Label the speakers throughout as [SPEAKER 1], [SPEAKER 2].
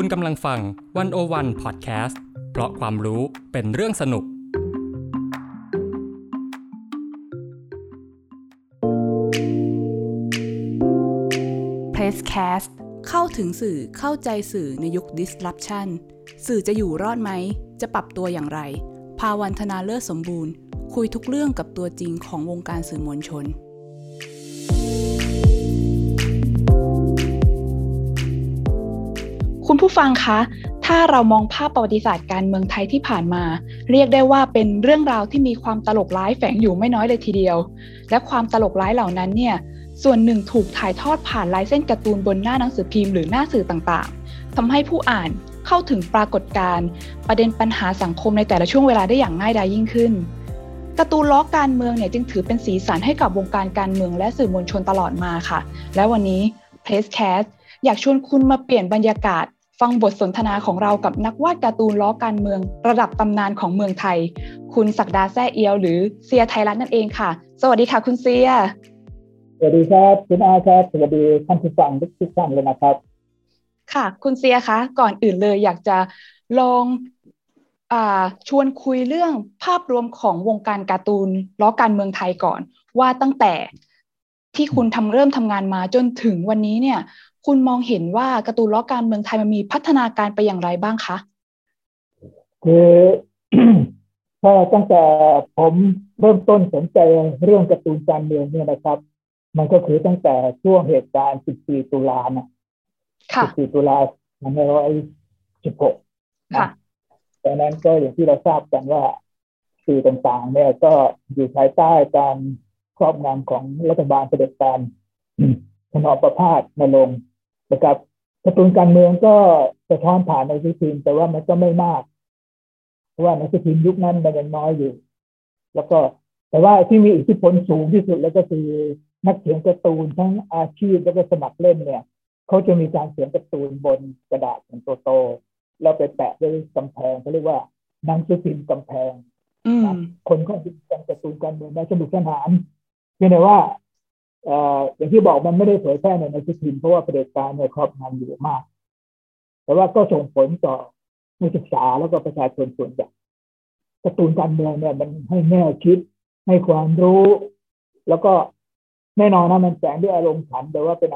[SPEAKER 1] คุณกำลังฟังวันโอวันพอดแคสต์เพราะความรู้เป็นเรื่องสนุก
[SPEAKER 2] Presscast เข้าถึงสื่อเข้าใจสื่อในยุค disruption สื่อจะอยู่รอดไหม จะปรับตัวอย่างไร ภาวันธนาเลิศสมบูรณ์ คุยทุกเรื่องกับตัวจริงของวงการสื่อมวลชน คุณผู้ฟังคะ ถ้าเรามองภาพประวัติศาสตร์การเมืองไทยที่ผ่านมา เรียกได้ว่าเป็นเรื่องราวที่มีความตลกร้ายแฝงอยู่ไม่น้อยเลยทีเดียว และความตลกร้ายเหล่านั้นเนี่ย ส่วนหนึ่งถูกถ่ายทอดผ่านลายเส้นการ์ตูนบนหน้าหนังสือพิมพ์หรือหน้าสื่อต่างๆทำให้ผู้อ่านเข้าถึงปรากฏการณ์ประเด็นปัญหาสังคมในแต่ละช่วงเวลาได้อย่างง่ายดายยิ่งขึ้นการ์ตูนล้อการเมืองเนี่ยจึงถือเป็นสีสันให้กับวงการการเมืองและสื่อมวลชนตลอดมาค่ะ และวันนี้ p r e s s c a s t อยากชวนคุณมาเปลี่ยนบรรยากาศ ฟังบทสนทนาของเรากับนักวาดการ์ตูนล้อการเมือง ระดับตำนานของเมืองไทย คุณศักดาแซ่เอียว หรือเซียไทยรัฐนั่นเองค่ะ สวัสดีค่ะ คุณเซีย
[SPEAKER 3] สวัสดีครับคุณอาครับสวัสดีท่านผู้ฟังทุกท่านเลยนะครับ
[SPEAKER 2] ค่ะ คุณเซียคะก่อนอื่นเลยอยากจะลองอาชวนคุยเรื่องภาพรวมของวงการการ์ตูนล้อการเมืองไทยก่อน ว่าตั้งแต่ที่คุณทำเริ่มทำงานมาจนถึงวันนี้เนี่ย คุณมองเห็นว่าการ์ตูนล้อการเมืองไทยมันมีพัฒนาการไปอย่างไรบ้างคะ
[SPEAKER 3] คือถ้าตั้งแต่ผมเริ่มต้นสนใจเรื่องการ์ตูนการเมืองเนี่ยนะครับ มันก็คือตั้งแต่ช่วงเหตุการณ์ 14 ตุลานะ
[SPEAKER 2] ค่ะ
[SPEAKER 3] 14 ตุลา2516
[SPEAKER 2] ค่ะ
[SPEAKER 3] ตอนนั้นก็อย่างที่เราทราบกันว่าสื่อต่างๆ เนี่ยก็อยู่ภายใต้การครอบงำของรัฐบาลเผด็จการถนอมประพาสมาลงค์ นะครับการ์ตูนการเมืองก็สะท้อนผ่านในสื่อพิมพ์แต่ว่ามันก็ไม่มากเพราะว่าในสื่อพิมพ์ยุคนั้นมันยังน้อยอยู่ แล้วก็แต่ว่าที่มีอิทธิพลสูงที่สุดแล้วก็คือนักเขียนการ์ตูนทั้งอาชีพแล้วก็สมัครเล่นเนี่ยเขาจะมีการเขียนการ์ตูนบนกระดาษเป็นโตๆแล้วไปแปะด้วยกำแพงเขาเรียกว่าหนังสือพิมพ์กำแพง
[SPEAKER 2] อืม
[SPEAKER 3] คนก็ดูการการ์ตูนการเมืองได้สนุกสนานเพียงแต่ว่าเอย่างที่บอกมันไม่ได้เผยแพร่ในนังสือพิมพ์เพราะว่าประเด็จการเนี่ยครอบงำอยู่มาก แต่ว่าก็ส่งผลต่อนักศึกษาแล้วก็ประชาชนส่วนใหญ่การ์ตูนการเมืองเนี่ยมันให้แง่คิดให้ความรู้ แล้วก็แน่นอนนะมันแฝงด้วยอารมณ์ขัน แต่ว่าเป็น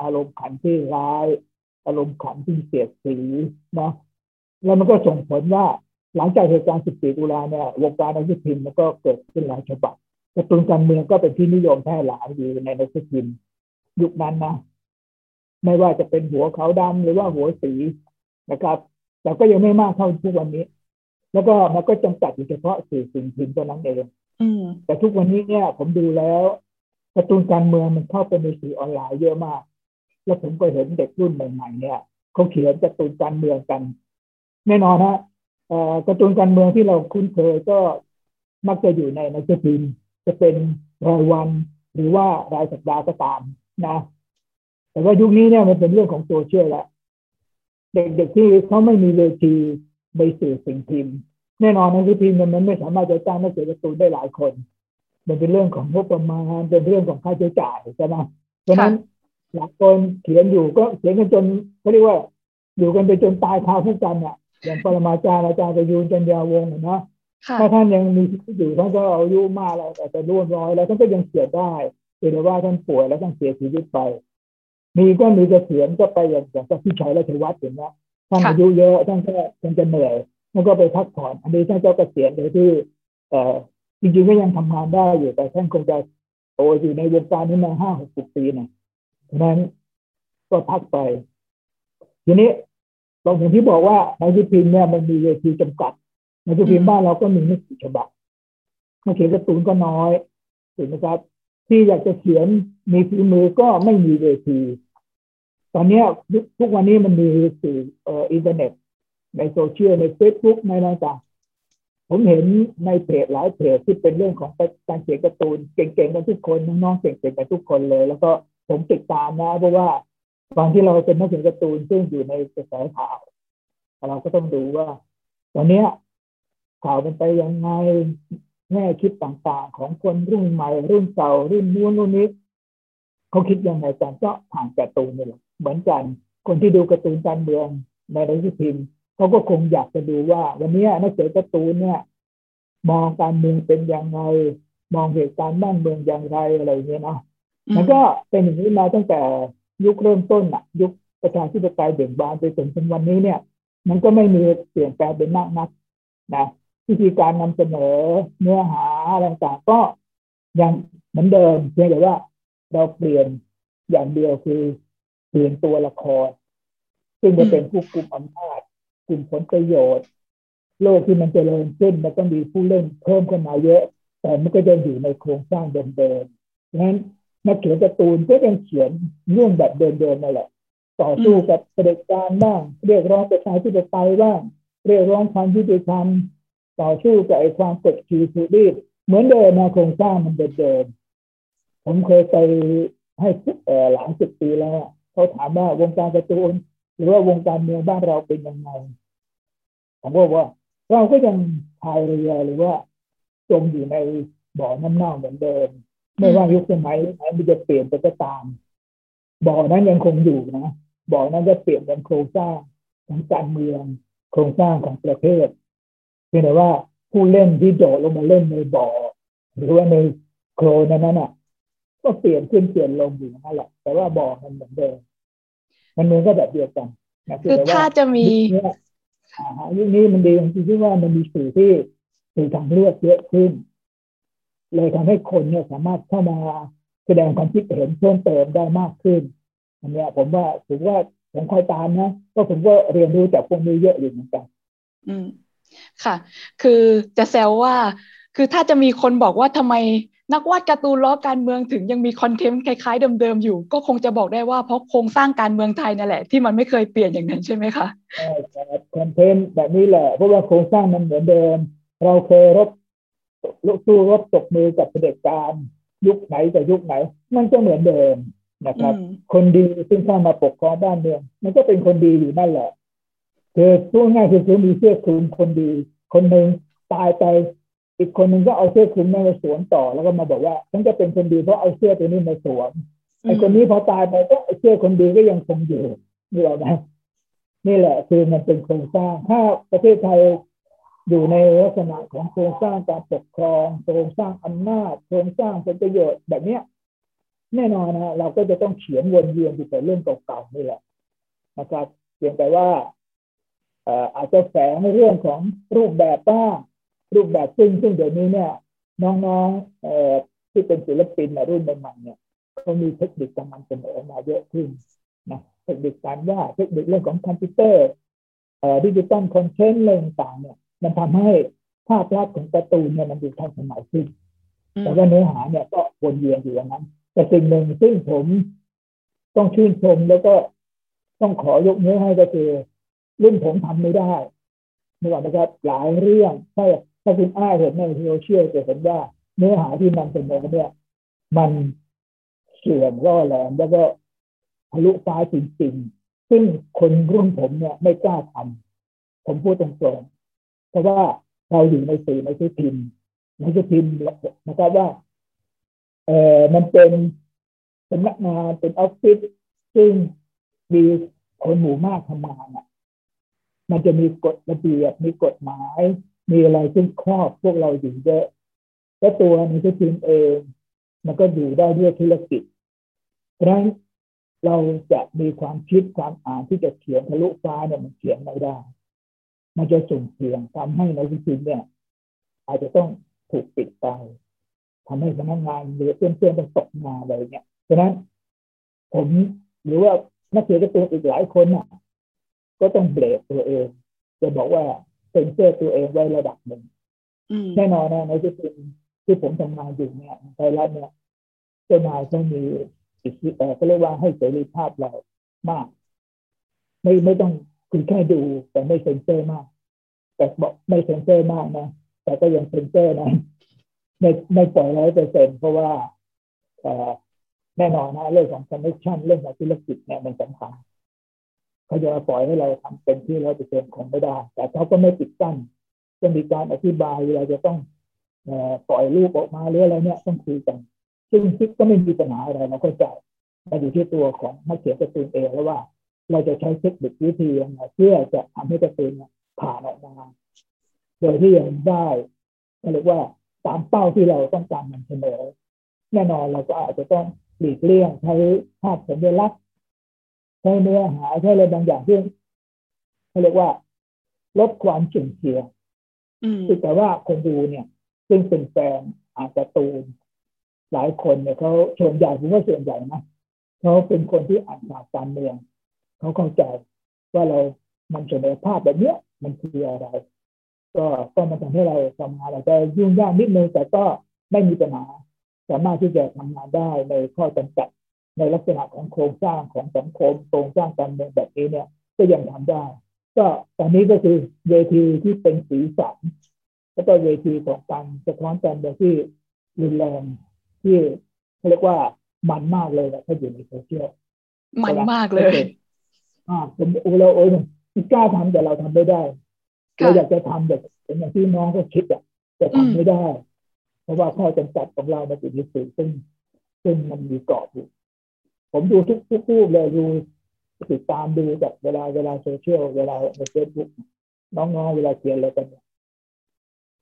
[SPEAKER 3] อารมณ์ขันที่ร้าย อารมณ์ขันที่เสียดสีนะแล้วมันก็ส่งผลว่าหลังจากเหตุการณ์ 14 ตุลาเนี่ยวงการนังสือพิมพ์มันก็เกิดขึ้นหลายฉบับ การ์ตูนการเมืองก็เป็นที่นิยมแพร่หลายอยู่ในหนังสือพิมพ์ยุคนั้นนะไม่ว่าจะเป็นหัวขาวดำหรือว่าหัวสีนะครับ แต่ก็ยังไม่มากเท่าทุกวันนี้ แล้วก็มันก็จำกัดอยู่เฉพาะสื่อสิ่งพิมพ์เท่านั้นเอง
[SPEAKER 2] อืม
[SPEAKER 3] แต่ทุกวันนี้เนี่ย ผมดูแล้วการ์ตูนการเมืองมันเข้าไปในสื่อออนไลน์เยอะมาก แล้วผมก็เห็นเด็กรุ่นใหม่ๆเนี่ยเขาเขียนการ์ตูนการเมืองกัน แน่นอนฮะเอ่อการ์ตูนการเมืองที่เราคุ้นเคยก็มักจะอยู่ในหนังสือพิมพ์ จะเป็นรายวันหรือว่ารายสัปดาห์ก็ตามนะ แต่ว่ายุคนี้เนี่ยมันเป็นเรื่องของโซเชียลแล้วเด็กๆที่เขาไม่มีเวทีในสื่อสิ่งพิมพ์ แน่นอนหนังสือพิมพ์มันไม่สามารถจะจ้างนักเขียนการ์ตูนได้หลายคน มันเป็นเรื่องของงบประมาณเป็นเรื่องของค่าใช้จ่ายใช่ไหมเพราะนั้นหลายคนเขียนอยู่ก็เขียนกันจนเขาเรียกว่า อยู่กันไปจนตายคาผู้กันอะอย่างปรมาจารย์อาจารย์ประยูนจันยาวงศ์เนาะ ถ้าท่านยังมีชีวิตอยู่ท่านก็อายุมากแล้วแต่จะร่วมร้อยแล้วท่านก็ยังเขียนได้เพียงแต่ว่าท่านป่วยแล้วท่านเสียชีวิตไป มีก็มีเกษียณก็ไปอย่างอย่างกับพี่ชัยราชวัฒน์อย่างเงี้ยท่านอายุเยอะท่านก็ท่านจะเหนื่อยท่านก็ไปพักผ่อน อันนี้ท่านก็เกษียณโดยที่เอ่อจริงๆก็ยังทำงานได้อยู่แต่ท่านคงจะโตอยู่ในวงการนี้มาห้าหกสิบปีนะฉะนั้นก็พักไป ทีนี้ตรงอย่างที่บอกว่าหนังสือพิมเนี่ยมันมีเวทีจำกัด หนังสือพิมพ์บ้านเราก็มีไม่กี่ฉบับนักเขียนการ์ตูนก็น้อยถูกไหมครับ ที่อยากจะเขียนมีฝีมือก็ไม่มีเวที ตอนเนี้ยยุคทุกวันนี้มันมีสื่อเอ่ออินเทอร์เน็ต ในโซเชียลในเฟซบุ๊กในอะไรต่างผมเห็นในเพจหลายเพจที่เป็นเรื่องของการเขียนการ์ตูนเก่งๆกันทุกคนน้องๆเก่งๆกันทุกคนเลย แล้วก็ผมติดตามนะ เพราะว่าตอนที่เราเป็นนักเขียนการ์ตูนซึ่งอยู่ในกระแสข่าวเราก็ต้องดูว่า ตอนเนี้ย ข่าวมันไปยังไงแง่คิดต่างๆ ของคนรุ่นใหม่ รุ่นเก่ารุ่นนู้นรุ่นนี้เขาคิดยังไงกันก็ผ่านการ์ตูนนี่แหละเหมือนกัน คนที่ดูการ์ตูนการเมืองในหนังสือพิมพ์เขาก็คงอยากจะดูว่า วันนี้นักเขียนการ์ตูนเนี่ย มองการเมืองเป็นยังไง มองเหตุการณ์บ้านเมืองอย่างไรอะไรเงี้ยเนาะมันก็เป็นอย่างนี้มาตั้งแต่ยุคเริ่มต้นอะยุคประชาธิปไตยเบ่งบานไปจนถึงวันนี้เนี่ย มันก็ไม่มีเปลี่ยนแปลงเป็นมากนักนะ วิธีการนำเสนอเนื้อหาอะไรต่างก็ยังเหมือนเดิมเพียงแต่ว่าเราเปลี่ยนอย่างเดียวคือเปลี่ยนตัวละคร ซึ่งจะเป็นผู้กลุ่มอำนาจกลุ่มผลประโยชน์ โลกที่มันจเจริญขึ้นมันต้องมีผู้เล่นเพิ่มขึ้นมาเยอะ แต่มันก็ยังอยู่ในโครงสร้างเดิมๆดังนั้นนักเขียนการ์ตูนก็ยังเขียนเรื่องแบบเดิมๆนั่นแหละ ต่อสู้กับเผด็จการบ้าง เรียกร้องประชาธิปไตยบ้าง เรียกร้องความยุติธรรม ต่อสู้กับไอ้ความกดขี่สุดีเหมือนเดิมมาโครงสร้างมันเดิมผมเคยไปให้หลายสิบปีแล้วเขาถามว่าวงการการ์ตูนหรือว่าวงการเมืองบ้านเราเป็นยังไงผมบอกว่า เราก็ยังพายเรือหรือว่าจมอยู่ในบ่อน้ำเน่าเหมือนเดิม ไม่ว่ายุคสมัยไหนมันจะเปลี่ยนไปก็ตาม บ่อนั้นยังคงอยู่นะบ่อนั้นจะเปลี่ยนเป็นโครงสร้างของการเมือง โครงสร้างของประเทศ เพียงแต่ว่าผู้เล่นที่โดดลงมาเล่นในบ่อ หรือว่าในโคลนนั้นน่ะ ก็เปลี่ยนขึ้นเปลี่ยนลงอยู่นั่นแหละ แต่ว่าบ่อมันเหมือนเดิมมันเหมือนก็แบบเดียวกัน
[SPEAKER 2] คือถ้าจะมี
[SPEAKER 3] ยุคนี้มันดีตรงที่ว่ามันมีสื่อที่สื่อทางเลือกเยอะขึ้น เลยทำให้คนเนี่ยสามารถเข้ามาแสดงความคิดเห็นเพิ่มเติมได้มากขึ้นอันนี้ผมว่าผมว่าผมคอยตามนะก็ผมก็เรียนรู้จากพวกนี้เยอะอยู่เหมือนกัน
[SPEAKER 2] อืม ค่ะ คือจะแซวว่า คือถ้าจะมีคนบอกว่าทำไมนักวาดการ์ตูนล้อการเมืองถึงยังมีคอนเทนต์คล้าย ๆ เดิมๆอยู่ ก็คงจะบอกได้ว่าเพราะโครงสร้างการเมืองไทยนั่นแหละที่มันไม่เคยเปลี่ยนอย่างนั้นใช่ไหมคะ
[SPEAKER 3] ใช่ครับคอนเทนต์แบบนี้แหละเพราะว่าโครงสร้างมันเหมือนเดิม เราเคยรบสู้รบตกมือกับเผด็จการยุคไหนแต่ยุคไหน มันก็เหมือนเดิมนะครับ คนดีซึ่งเข้ามาปกครองบ้านเมือง มันก็เป็นคนดีอยู่นั่นแหละ คือพูดง่ายคือคือมีเสื้อคลุมคนดี คนหนึ่งตายไปอีกคนหนึ่งก็เอาเสื้อคลุมมาสวมต่อแล้วก็มาบอกว่าฉันจะเป็นคนดีเพราะเอาเสื้อตัวนี้มาสวมไอ้คนนี้พอตายไปก็เสื้อคนดีก็ยังคงอยู่นี่แหละนะนี่แหละ คือมันเป็นโครงสร้าง ถ้าประเทศไทยอยู่ในลักษณะของโครงสร้างการปกครองโครงสร้างอำนาจโครงสร้างผลประโยชน์แบบเนี้ยแน่นอนนะเราก็จะต้องเขียนวนเวียนอยู่แต่เรื่องเก่าๆนี่แหละนะครับเพียงแต่ว่า อาจจะแฝงในเรื่องของรูปแบบบ้างรูปแบบซึ่งซึ่งเดี๋ยวนี้เนี่ย น้องๆที่เป็นศิลปินรุ่นใหม่ๆเนี่ยเขามีเทคนิคการนำเสนอมาเยอะขึ้นนะเทคนิคการว่าเทคนิคเรื่องของคอมพิวเตอร์ digital content เรื่องต่างเนี่ย มันทำให้ภาพลักษณ์ของการ์ตูนเนี่ยมันดูทันสมัยขึ้นแต่ว่าเนื้อหาเนี่ยก็วนเวียนอยู่อย่างนั้น แต่สิ่งหนึ่งซึ่งผมต้องชื่นชมแล้วก็ต้องขอยกนิ้วให้ก็คือ รุ่นผมทำไม่ได้นี่ก่อนะครับหลายเรื่องถ้าถ้าคุณอ้าเห็นในโซเชียลจะเห็นว่าเนื้อหาที่นำเสนอเนี่ย มันเสื่อมร่อแหลมแล้วก็ทะลุฟ้าจริงๆ ซึ่งคนรุ่นผมเนี่ยไม่กล้าทำผมพูดตรงๆ เพราะว่าเราอยู่ในสื่อในสื่อพิมพ์ในสื่อพิมพ์นะครับว่า เออมันเป็นสำนักงานเป็นออฟฟิศซึ่งมีคนหมู่มากทำงานอะ มันจะมีกฎระเบียบมีกฎหมาย มีอะไรซึ่งครอบพวกเราอยู่เยอะและตัวในที่ทีมเอง มันก็อยู่ได้ด้วยธุรกิจเพราะฉะนั้นเราจะมีความคิดความอ่านที่จะเขียนทะลุฟ้าเนี่ยมันเขียนไม่ได้ มันจะส่งเสียงทำให้ในที่ทีมเนี่ย อาจจะต้องถูกปิดไปทำให้พนักงานหรือเพื่อนๆต้องตกงานอะไรเนี่ยเพราะนั้น ผมหรือว่านักเขียนการ์ตูนอีกหลายคนอะ ก็ต้องเบรกตัวเอง จะบอกว่าเซ็นเซอร์ตัวเองไว้ระดับหนึ่งแน่นอนนะในที่เป็นที่ผมทำงานอยู่เนี่ยไทยรัฐเนี่ยเจ้านายต้องมีอิทธิแต่ก็เรียกว่าให้เสรีภาพเรามาก ไม่ไม่ต้องคือแค่ดู แต่ไม่เซ็นเซอร์มาก แต่บอกไม่เซ็นเซอร์มากนะแต่ก็ยังเซ็นเซอร์นะไม่ไม่ปล่อยร้อยเปอร์เซ็นเพราะว่าแน่นอนนะเรื่องของ connection เรื่องของธุรกิจเนี่ยมันสำคัญ เขาจะาปล่อยให้เราทำเต็มที่ร้อยเปอร์เซ็นต์คงไม่ได้ แต่เขาก็ไม่ปิดกั้นจะมีการอธิบายเราจะต้องปล่อยลูกออกมาหรืออะไรเนี่ยต้องคุยกัน ซึ่งคิดก็ไม่มีปัญหาอะไรเราเข้าใจมาอยู่ที่ตัวของนักเขียนการ์ตูนเองแล้วว่า เราจะใช้เทคนิควิธียังไงเพื่อจะทำให้การ์ตูนผ่านออกมาโดยที่ยังได้เรียกว่าตามเป้าที่เราต้องการนำเสนอแน่นอนเราก็อาจจะต้องหลีกเลี่ยงใช้ภาพสัญลักษณ์ ใช้เนื้อหาใช้อะไรบางอย่างที่เขาเรียกว่า ลดความเฉื่อยเฉียคือแต่ว่าคนดูเนี่ย ซึ่งเป็นแฟนอ่านการ์ตูน หลายคนเนี่ยเขาส่วนใหญ่ผมว่าส่วนใหญ่นะเขาเป็นคนที่อ่านข่าวการเมืองเขาเข้าใจว่าเรามันเสนอภาพแบบเนี้ย มันคืออะไร ก็ก็มันทำให้เราทำงานอาจจะยุ่งยากนิดนึงแต่ก็ไม่มีปัญหา สามารถที่จะทำงานได้ในข้อจำกัด ในลักษณะของโครงสร้างของสังคมโครงสร้างการเมืองแบบนี้เนี่ย ก็ยังทำได้ ก็ตอนนี้ก็คือเวทีที่เป็นสีสันแล้วก็เวทีของการสะท้อนการเมืองที่รุนแรงที่เขาเรียกว่ามันมากเลยนะถ้าอยู่ในโซเชียล
[SPEAKER 2] มันมากเลย
[SPEAKER 3] อ่าผมโอ้เราโอ้ยกล้าทำแต่เราทำไม่ได้เราอยากจะทำแบบอย่างที่น้องก็คิดอะแต่ทำไม่ได้ เพราะว่าข้อจำกัดของเรามันอยู่ในสื่อซึ่งซึ่งมันมีกรอบอยู่ ผมดูทุกทุกรูปเลยดูติดตามดูจากเวลาเวลาโซเชียลเวลาในเฟซบุ๊กน้องๆเวลาเขียนอะไรกัน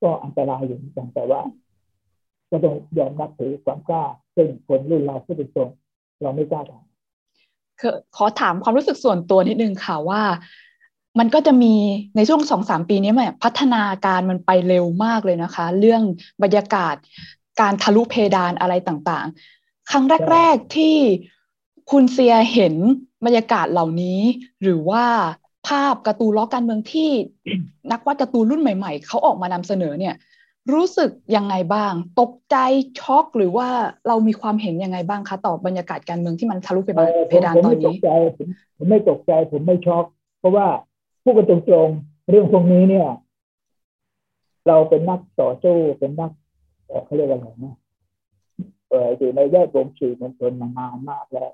[SPEAKER 3] ก็อันตรายอยู่เหมือนกันแต่ว่า ก็ต้องยอมรับถือความกล้า ซึ่งคนรุ่นเราผมเป็นตัวเราไม่กล้าทำ
[SPEAKER 2] ขอถามความรู้สึกส่วนตัวนิดนึงค่ะว่ามันก็จะมีในช่วงสองสามปีนี้มันพัฒนาการมันไปเร็วมากเลยนะคะ เรื่องบรรยากาศการทะลุเพดานอะไรต่างๆ ครั้งแรก ๆที่ คุณเซียเห็นบรรยากาศเหล่านี้ หรือว่าภาพการ์ตูนล้อการเมืองที่นักวาดการ์ตูนรุ่นใหม่ๆเขาออกมานำเสนอเนี่ย รู้สึกยังไงบ้าง ตกใจช็อกหรือว่าเรามีความเห็นยังไงบ้างคะต่อบรรยากาศการเมืองที่มันทะลุไปเพดานตอนนี้
[SPEAKER 3] ผมไม่ตกใจผมไม่ช็อกเพราะว่าพูดกันตรงๆเรื่องพวกนี้เนี่ย เราเป็นนักต่อสู้เป็นนักเขาเรียกว่าอะไรนะเอออยู่ในแวดวงสื่อมวลชนมานานมากแล้ว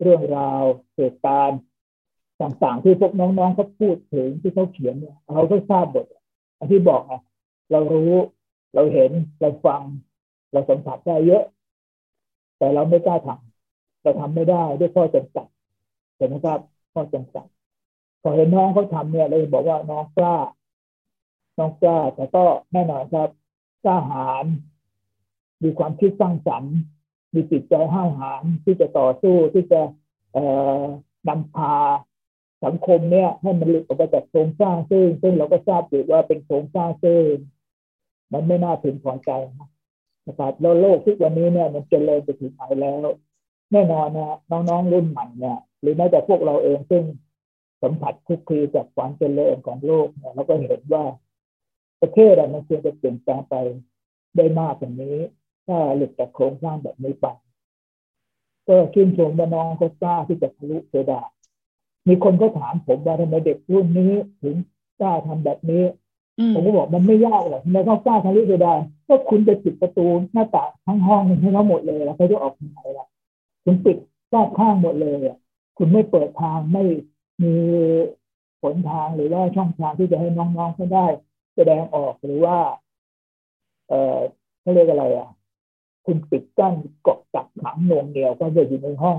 [SPEAKER 3] เรื่องราวเหตุการณ์ต่างๆ ที่พวกน้องๆเขาพูดถึงที่เขาเขียนเนี่ยเราก็ทราบหมดอันที่บอกไงเรารู้เราเห็นเราฟัง เราสัมผัสได้เยอะ แต่เราไม่กล้าทำเราทำไม่ได้ด้วยข้อจำกัดเห็นไหมครับข้อจำกัดพอเห็นน้องเขาทำเนี่ยเราบอกว่าน้องกล้า น้องกล้าแต่ก็แน่นอนครับกล้าหาญมีความคิดสร้างสรรค์ มีจิตใจห้าวหาญที่จะต่อสู้ที่จะเอ่อนำพาสังคมเนี่ยให้มันหลุดออกไปจากโครงสร้างซึ่ง ซึ่งเราก็ทราบอยู่ว่าเป็นโครงสร้างซึ่งมันไม่น่าพึงพอใจนะครับแล้วโลกทุกวันนี้เนี่ยมันจเจริญไปถึงไหนแล้ว แน่นอนนะน้องๆรุ่นใหม่เนี่ย หรือแม้แต่พวกเราเองซึ่งสัมผัสคุกคีกับความเจริญของโลกเนี่ยเราก็เห็นว่าประเทศมันควรจะเปลี่ยนแปลงไปได้มากกว่านี้ ถ้าหลุดจากโครงสร้างแบบนี้ไปก็ชื่นชมว่าน้องก็กล้าที่จะทะลุเพดานมีคนก็ถามผมว่าทำไมเด็กรุ่นนี้ถึงกล้าทำแบบนี้ ผมก็บอกมันไม่ยากหรอกทำไมเขากล้าทะลุเพดานก็คุณจะปิดประตูหน้าต่างทั้งห้องให้เขาหมดเลยแล้วเขาจะออกทางไหนล่ะคุณปิดรอบข้างหมดเลยอะคุณไม่เปิดทางไม่มีผลทางหรือว่าช่องทางที่จะให้น้องๆเขาได้ แสดงออกหรือว่า เออเขาเรียกอะไรอะ คุณปิดกั้นกดจับขังนวงเหนียวก็จะอยู่ในห้อง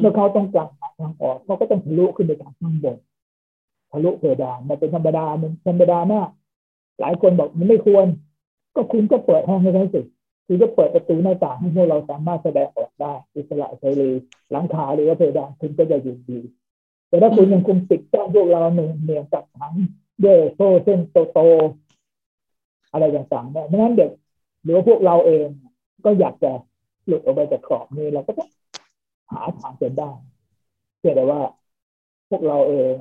[SPEAKER 3] เมื่อเขาต้องการทางออกเขาก็ต้องทะลุขึ้นไปทางข้างบนทะลุเพดานมันเป็นธรรมดามันธรรมดามาก หลายคนบอกมันไม่ควร ก็คุณก็เปิดห้องให้เขาสิคุณก็เปิดประตูหน้าต่างให้พวกเราสามารถแสดงออกได้ อิสระเสรีหลังคาหรือว่าเพดานคุณก็จะอยู่ดี แต่ถ้าคุณยังคงปิดกั้นพวกเราหนึ่งเนียงกับทั้งด้วยโซ่เส้นโตๆอะไรต่างๆเนี่ยเพราะนั้นเด็กหรือว่าพวกเราเอง ก็อยากจะหลุดออกไปจากกรอบนี้เราก็ต้องหาทางจนได้เชื่อแต่ว่าพวกเราเอง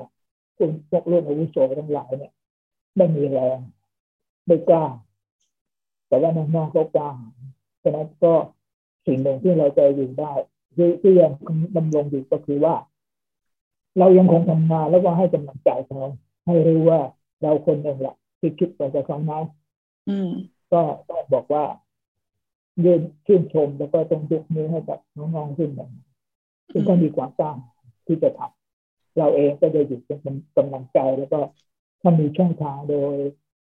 [SPEAKER 3] คุณพวกรุ่นอาวุโสทั้งหลายเนี่ยไม่มีแรงไม่กล้า แต่ว่าน้องๆเขากล้าฉะนั้นก็สิ่งหนึ่งที่เราจะอยู่ได้ที่ที่ยังดำรงอยู่ก็คือว่า เรายังคงทำงานแล้วก็ให้กำลังใจเขาให้รู้ว่าเราคนหนึ่งแหละที่คิดไปจากเขานั้นก็ต้องบอกว่า ยืนชื่นชมแล้วก็ต้องยกมือให้กับน้องๆขึ้นมาซึ่งก็มีความกล้าที่จะทำเราเองก็จะอยู่เป็นกำลังใจแล้วก็ถ้ามีช่องทางโดย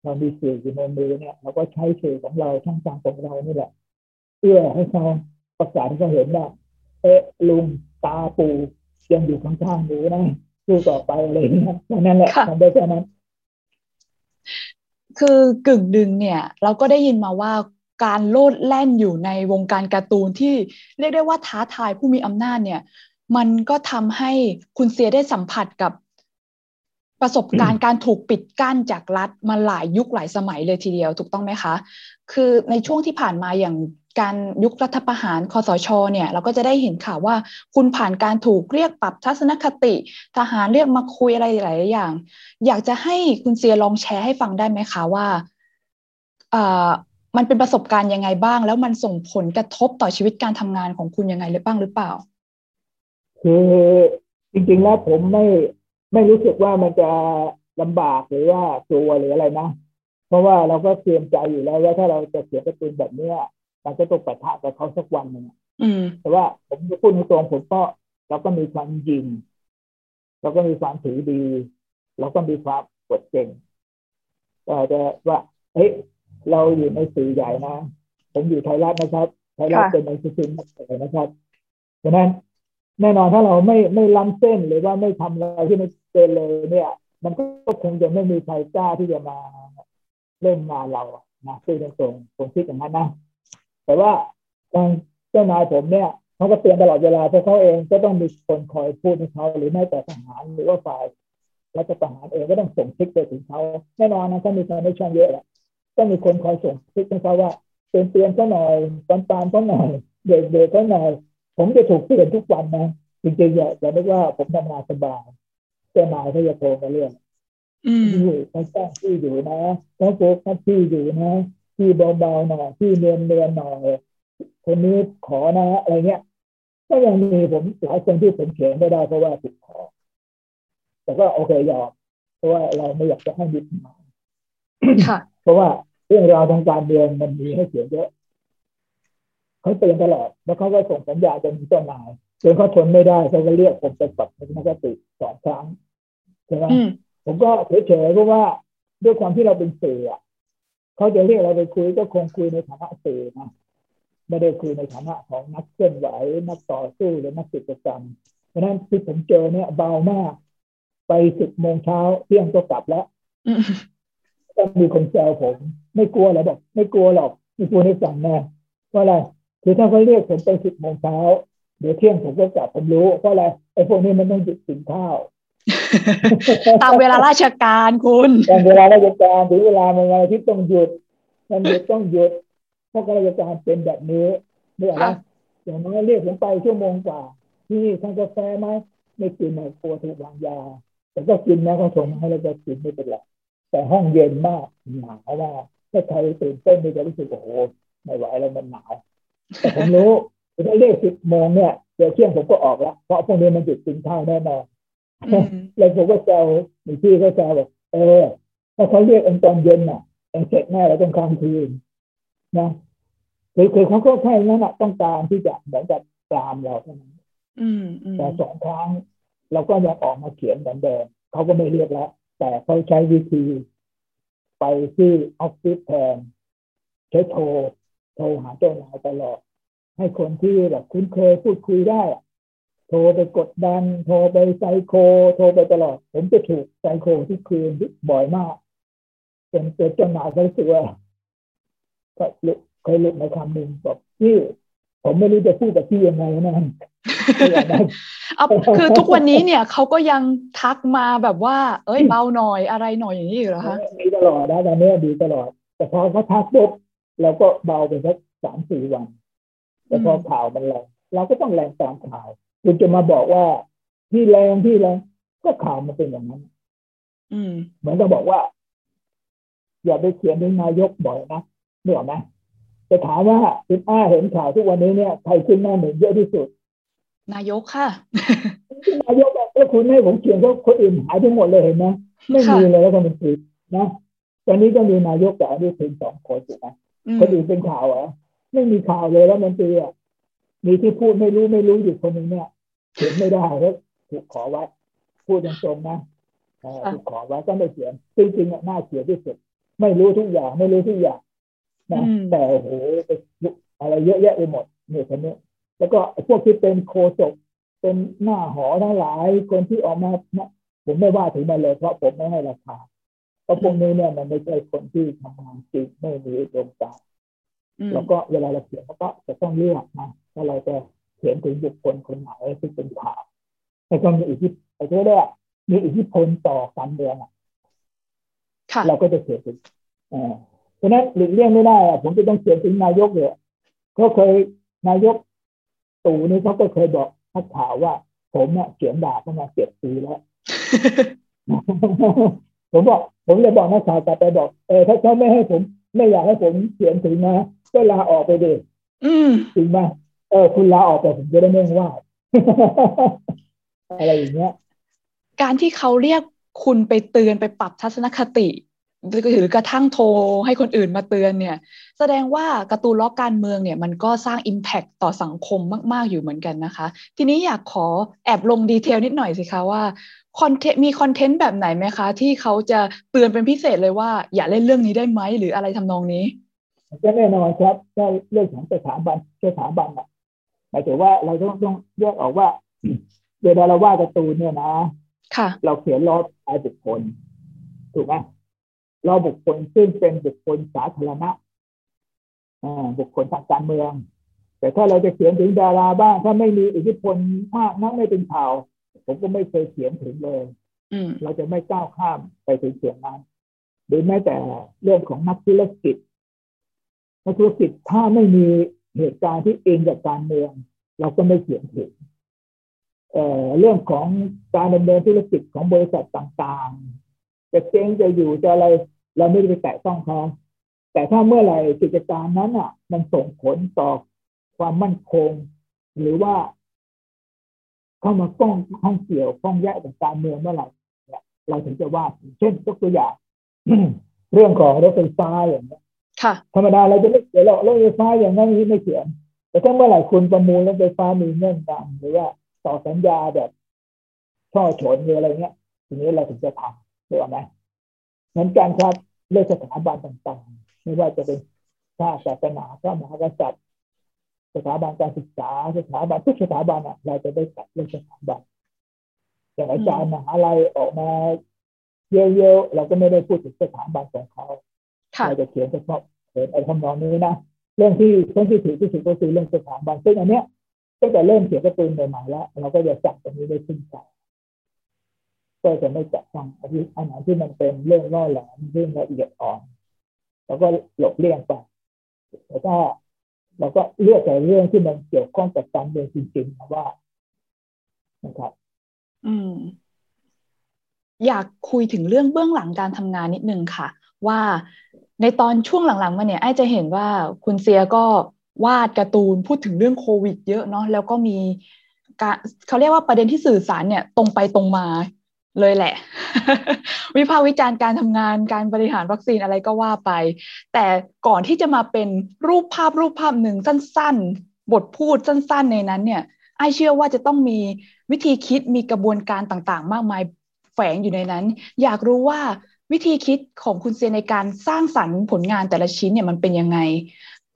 [SPEAKER 3] เรามีสื่ออยู่ในมือเนี่ยเราก็ใช้สื่อของเราช่องทางของเรานี่แหละเพื่อให้เขาประกาศให้เขาเห็นว่าเอ๊ะลุงตาปูยังอยู่ข้างๆหนูนะสู้ต่อไปอะไรอย่างเงี้ยนั่นแหละทำได้แค่นั้น
[SPEAKER 2] คือกึ่งดึงเนี่ย เราก็ได้ยินมาว่า การโลดแล่นอยู่ในวงการการ์ตูนที่เรียกได้ว่าท้าทายผู้มีอำนาจเนี่ย มันก็ทำให้คุณเซียได้สัมผัสกับประสบการณ์การถูกปิดกั้นจากรัฐมาหลายยุคหลายสมัยเลยทีเดียวถูกต้องไหมคะ คือในช่วงที่ผ่านมาอย่างการยุครัฐประหารคอสชเนี่ย เราก็จะได้เห็นข่าวว่า คุณผ่านการถูกเรียกปรับทัศนคติ ทหารเรียกมาคุยอะไรหลายอย่าง อยากจะให้คุณเซียลองแชร์ให้ฟังได้ไหมคะว่าอ่า มันเป็นประสบการณ์ยังไงบ้าง แล้วมันส่งผลกระทบต่อชีวิตการทำงานของคุณยังไงหรือบ้างหรือเปล่า
[SPEAKER 3] คือจริงๆแล้วผมไม่ไม่รู้สึกว่ามันจะลำบากหรือว่ากลัวหรืออะไรนะ เพราะว่าเราก็เตรียมใจอยู่แล้วว่าถ้าเราจะเสียกระตุนแบบเนี้ยเราก็ต้องปะทะกับเขาสักวันหนึ่งแต่ว่าผมจะพูดตรงผมก็เราก็มีความยิง เราก็มีความถือดี เราก็มีความกดเก่งแต่จะว่าเฮ้ย เราอยู่ในสื่อใหญ่นะ ผมอยู่ไทยรัฐนะครับ ไทยรัฐเป็นในสื่อนะครับดังนั้นแน่นอนถ้าเราไม่ไม่ล้ำเส้นหรือว่าไม่ทำอะไรที่ไม่เกินเลย เนี่ย มันก็คงจะไม่มีใครกล้าที่จะมาเล่นงานเรานะคือตรงๆผมคิดอย่างนั้นนะแต่ว่าทางเจ้านายผมเนี่ยเขาก็เตือนตลอดเวลาเพราะเขาเองก็ต้องมีคนคอยพูดให้เขาหรือแม้แต่ทหารหรือว่าฝ่ายรัฐประหารเองก็ต้องส่งทิกไปถึงเขาแน่นอนนะถ้ามีคอนเนคชั่นเยอะแหละ ต้องมีคนคอยส่งทิกให้เขาว่าเตือนเตือนเขาหน่อยตามตามเขาหน่อยเด็กเด็กเขาหน่อย ผมจะถูกเตือนทุกวันนะจริงๆอย่าอย่านึกว่าผมทำงานสบายเจ้านายเขาจะโทรมาเรื่องที่เขาสร้างที่อยู่นะเขาโฟกัสที่อยู่นะ ที่เบาๆหน่อยที่เนียนเนียนหน่อยคนนี้ขอนะอะไรเงี้ยก็ยังมีผมหลายคนที่ผมเขียนไม่ได้เพราะว่าติดขอ แต่ก็โอเคยอมเพราะว่าเราไม่อยากจะให้มีปัญหา เพราะว่าเรื่องราวทางการเมืองมันมีให้เขียนเยอะเขาเตือนตลอด แล้วเขาก็ส่งสัญญาจะมีเจ้านายจนเขาทนไม่ได้เขาก็เรียกผมไปปรับทัศนคติสองครั้งใช่ไหมผมก็เฉยๆเพราะว่าด้วยความที่เราเป็นสื่อเขาจะเรียกเราไปคุยก็คงคุยในฐานะสื่อนะไม่ได้คุยในฐานะของนักเคลื่อนไหวนักต่อสู้หรือนักกิจกรรมเพราะนั้นที่ผมเจอเนี่ยเบามาก ไปสิบโมงเช้าเที่ยงก็กลับแล้ว ต้องมีคนแซวผม ไม่กลัวหรอกบอก ไม่กลัวหรอกไม่กลัวในสั่งแน่ว่าอะไรคือถ้าเขาเรียกผมไปสิบโมงเช้าเดี๋ยวเที่ยงผมก็กลับผมรู้เพราะอะไรไอ้พวกนี้มันต้องหยุดกินข้าว
[SPEAKER 2] ตามเวลาราชการคุณ
[SPEAKER 3] ตามเวลาราชการถึงเวลามันอะไรที่ต้องหยุดมันหยุดต้องหยุดเพราะราชการเป็นแบบนี้ไม่อะไรอย่างน้อยเรียกผมไปชั่วโมงกว่าที่ทานกาแฟไหมไม่กินไม่กลัวถูกวางยา แต่ก็กินนะเขาส่งให้เราจะกินไม่เป็นไร แต่ห้องเย็นมากหนาวมากถ้าใครตื่นเต้นจะรู้สึกโอ้โหไม่ไหวแล้วมันหนาวแต่ผมรู้ถ้าเรียกสิบโมงเนี่ยเดี๋ยวเที่ยงผมก็ออกแล้วเพราะพวกนี้มันหยุดกินข้าวแน่นอนแล้วผมก็แซวมีพี่ก็แซวบอกเออถ้าเขาเรียกองตอนเย็นน่ะเองเสร็จแน่เราต้องค้างคืนนะคือคือเขาก็แค่นั้นแหะต้องการที่จะเหมือนกับตามเราเท่านั้นแต่สองครั้งเราก็ยังออกมาเขียนเหมือนเดิมเขาก็ไม่เรียกแล้ว แต่เขาใช้วิธีไปที่ออฟฟิศแทนใช้โทรโทรหาเจ้านายตลอด ให้คนที่แบบคุ้นเคยพูดคุยได้ โทรไปกดดัน โทรไปไซโค โทรไปตลอด ผมจะถูกไซโคทุกคืนบ่อยมากจนเกิดจนหนารู้สึกว่าก็เคยหลุดในคำหนึ่งบอกพี่ ผมไม่รู้จะพูดกับพี่ยังไงนะ
[SPEAKER 2] เอาคือทุกวันนี้เนี่ยเขาก็ยังทักมาแบบว่า เอ้ยเบาหน่อยอะไรหน่อยอย่างนี้เหรอคะ
[SPEAKER 3] ดีตลอดนะตอนนี้ดีตลอด แต่พอเขาทักปุ๊บเราก็เบาไปสักสามสี่วัน แต่พอข่าวมันแรงเราก็ต้องแรงตามข่าวคุณจะมาบอกว่าที่แรงที่แรงก็ข่าวมันเป็นอย่างนั้น
[SPEAKER 2] อืม
[SPEAKER 3] เหมือนกับบอกว่า อย่าไปเขียนในนายกบ่อยนะเหนือไหม จะถามว่าคุณอ้าเห็นข่าวทุกวันนี้เนี่ยใครขึ้นหน้าหนึ่งเยอะที่สุด
[SPEAKER 2] นายกค่ะ
[SPEAKER 3] นายกแล้วคุณให้ผมเขียนเขาคนอื่นหายทั้งหมดเลยเห็นไหมไม่มีเลยแล้วคนอื่นนะตอนนี้ก็มีนายกแต่อันนี้เพียงสองคนถูกไหมคนอื่นเป็นข่าวเหรอไม่มีข่าวเลยแล้วมันตีอะมีที่พูดไม่รู้ไม่รู้อยู่คนหนึ่งเนี่ยเขียนไม่ได้แล้วถูกขอไว้พูดตรงๆนะถูกขอไว้ก็ไม่เขียนจริงๆน่าเขียนที่สุดไม่รู้ทุกอย่างไม่รู้ทุกอย่าง นะแต่โอ้โหอะไรเยอะแยะไปหมดเนี่ยคนนี้แล้วก็พวกที่เป็นโคศกเป็นหน้าหอทั้งหลายคนที่ออกมาผมไม่ว่าถึงมันเลยเพราะผมไม่ให้ราคาเพราะพวกนี้เนี่ยมันไม่ใช่คนที่ทำงานจริงไม่มีดวงตาแล้วก็เวลาเราเขียนก็จะต้องเลือกนะว่าเราจะเขียนถึงบุคคลคนไหนที่เป็นข่าวแต่ก็มีอิทธิพลเรียกมีอิทธิพลต่อการเมืองอะเราก็จะเขียนถึงอ่า เพราะนั้นหลีกเลี่ยงไม่ได้อะผมจะต้องเขียนถึงนายกเลยเขาเคยนายกตู่นี่เขาก็เคยบอกนักข่าวว่า ผมเนี่ยเขียนด่าเขามาเจ็ดปีแล้ว ผมบอก ผมเลยบอกนักข่าวกลับไปบอกเออถ้าเขาไม่ให้ผม ไม่อยากให้ผมเขียนถึงนะก็ลาออกไปดิจริงไหมเออคุณลาออกแต่ผมจะได้ไม่ว่าอะไรอย่างเงี้ย
[SPEAKER 2] การที่เขาเรียกคุณไปเตือนไปปรับทัศนคติ หรือกระทั่งโทรให้คนอื่นมาเตือนเนี่ย แสดงว่าการ์ตูนล้อการเมืองเนี่ยมันก็สร้าง Impact ต่อสังคมมาก ๆ อยู่เหมือนกันนะคะ ทีนี้อยากขอแอบลงดีเทลนิดหน่อยสิคะว่าคอนเทนต์มีคอนเทนต์แบบไหนไหมคะ ที่เขาจะเตือนเป็นพิเศษเลยว่า อย่าเล่นเรื่องนี้ได้ไหมหรืออะไรทำนองนี้
[SPEAKER 3] ก็แน่นอนครับถ้าเรื่องของสถาบันสถาบันอะหมายถึงว่าเราต้องต้องแยกออกว่า เวลาเราว่าการ์ตูนเนี่ยนะ
[SPEAKER 2] ค่ะ
[SPEAKER 3] เราเขียนล้อตายบุคคลถูกไหม เราบุคคลซึ่งเป็นบุคคลสาธารณะบุคคลทางการเมือง แต่ถ้าเราจะเขียนถึงดาราบ้างถ้าไม่มีอิทธิพลมากนักไม่เป็นข่าว ผมก็ไม่เคยเขียนถึงเลยเราจะไม่ก้าวข้ามไปถึงเสียงนั้นหรือแม้แต่เรื่องของนักธุรกิจนักธุรกิจถ้าไม่มีเหตุการณ์ที่เองกับการเมือง เราก็ไม่เขียนถึงเเรื่องของการดำเนินธุรกิจของบริษัทต่างๆ จะเจ๊งจะอยู่จะอะไร เราไม่ได้ไปแตะต้องเขาแต่ถ้าเมื่อไหร่กิจการนั้นอะ มันส่งผลต่อความมั่นคง หรือว่าเข้ามาก้องข้องเกี่ยวข้องแยกกับการเมืองเมื่อไหร่เนี่ยเราถึงจะว่าเช่นยกตัวอย่างเรื่องของรถไฟฟ้าอย่างนี้
[SPEAKER 2] ค่ะ
[SPEAKER 3] ธรรมดาเราจะไม่เขียนหรอกรถไฟฟ้าอย่างนั้นนี้ไม่เขียน แต่ถ้าเมื่อไหร่คุณประมูลรถไฟฟ้ามีเงื่อนงำหรือว่าต่อสัญญาแบบช่อฉนหรืออะไรเงี้ยทีนี้เราถึงจะทำ ถูกไหมเหมือนกันครับเรื่องสถาบันต่างๆ ไม่ว่าจะเป็นชาติศาสนาพระมหากษัตริย์ สถาบันการศึกษา สถาบันทุกสถาบันอะ เราจะได้ตัดเรื่องสถาบันอย่างอาจารย์มหาลัยออกมาเยอะๆเราก็ไม่ได้พูดถึงสถาบันของเขาเราจะเขียนเฉพาะเขียนไอ้คำนองนี้นะเรื่องที่เรื่องที่ถือที่สุดก็คือเรื่องสถาบันซึ่งอันเนี้ยตั้งแต่เริ่มเขียนการ์ตูนใหม่ๆแล้วเราก็จะจับตรงนี้ได้ขึ้นใจ ก็จะไม่จับฟังอันที่อันไหนที่มันเป็นเรื่องล่อแหลมเรื่องละเอียดอ่อนเราก็หลบเลี่ยงไปแต่ถ้าเราก็เลือกแต่เรื่องที่มันเกี่ยวข้องกับการเมืองจริงๆนะว่านะครับ
[SPEAKER 2] อืม อยากคุยถึงเรื่องเบื้องหลังการทำงานนิดนึงค่ะ ว่าในตอนช่วงหลังๆมาเนี่ยไอ้จะเห็นว่าคุณเซียก็วาดการ์ตูนพูดถึงเรื่องโควิด เยอะเนาะแล้วก็มีการเขาเรียกว่าประเด็นที่สื่อสารเนี่ย ตรงไปตรงมา เลยแหละ วิพากษ์วิจารณ์การทำงานการบริหารวัคซีนอะไรก็ว่าไป แต่ก่อนที่จะมาเป็นรูปภาพรูปภาพหนึ่งสั้น ๆ บทพูดสั้น ๆ ในนั้นเนี่ยไอเชื่อว่าจะต้องมีวิธีคิดมีกระบวนการต่างๆ มากมายแฝงอยู่ในนั้น อยากรู้ว่าวิธีคิดของคุณเซียในการสร้างสรรค์ผลงานแต่ละชิ้นเนี่ยมันเป็นยังไง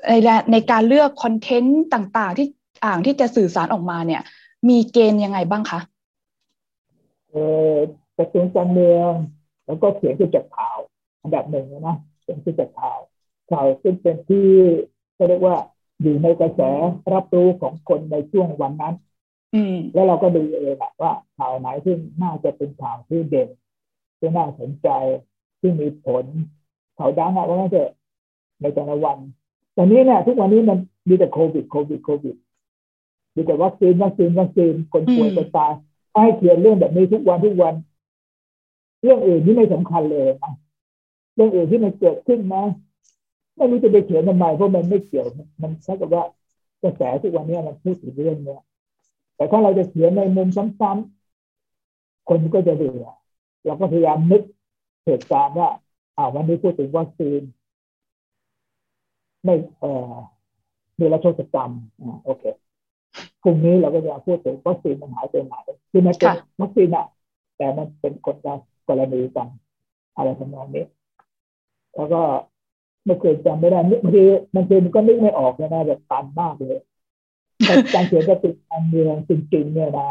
[SPEAKER 2] ในในการเลือกคอนเทนต์ต่างๆ ที่อ่างที่จะสื่อสารออกมาเนี่ย มีเกณฑ์ยังไงบ้างคะ
[SPEAKER 3] กระทรวงการเมือง แล้วก็เขียนขึ้นจากข่าว อันดับหนึ่งนะเขียนขึ้นจากข่าว ข่าวซึ่งเป็นที่เรียกว่าอยู่ในกระแสรับรู้ของคนในช่วงวันนั้น
[SPEAKER 2] อืมแล้
[SPEAKER 3] วเราก็ดูเองว่าข่าวไหนที่น่าจะเป็นข่าวที่เด่นที่น่าสนใจที่มีผลข่าวดังอะว่างั้นเถอะในแต่ละวันตอนนี้เนี่ยทุกวันนี้มันมีแต่โควิดโควิดโควิดมีแต่วัคซีนวัคซีนวัคซีนคนป่วยคนตาย ให้เขียนเรื่องแบบนี้ทุกวันทุกวัน เรื่องอื่นที่ไม่สำคัญเลยนะเรื่องอื่นที่มันเกิดขึ้นนะไม่รู้จะไปเขียนทำไมเพราะมันไม่เกี่ยว มันใช่กับว่ากระแสทุกวันนี้มันพูดถึงเรื่องเนี้ย แต่ถ้าเราจะเขียนในมุมซ้ำๆคนก็จะเบื่อเราก็พยายามนึกเหตุการณ์ว่าอ่าวันนี้พูดถึงวัคซีนไม่เอ่อมีรัชกรรมอ่าโอเค พรุ่งนี้เราก็จะพูดถึงวัคซีนมันหายไปไหนคือมันเป็นวัคซีนอะแต่มันเป็นคนละกรณีกันอะไรทำนองนี้ แล้วก็ไม่เคยจำไม่ได้บางทีบางทีมันก็นึกไม่ออกเลยนะแบบตันมากเลยการเขียนการ์ตูนการเมืองจริงๆเนี่ยนะ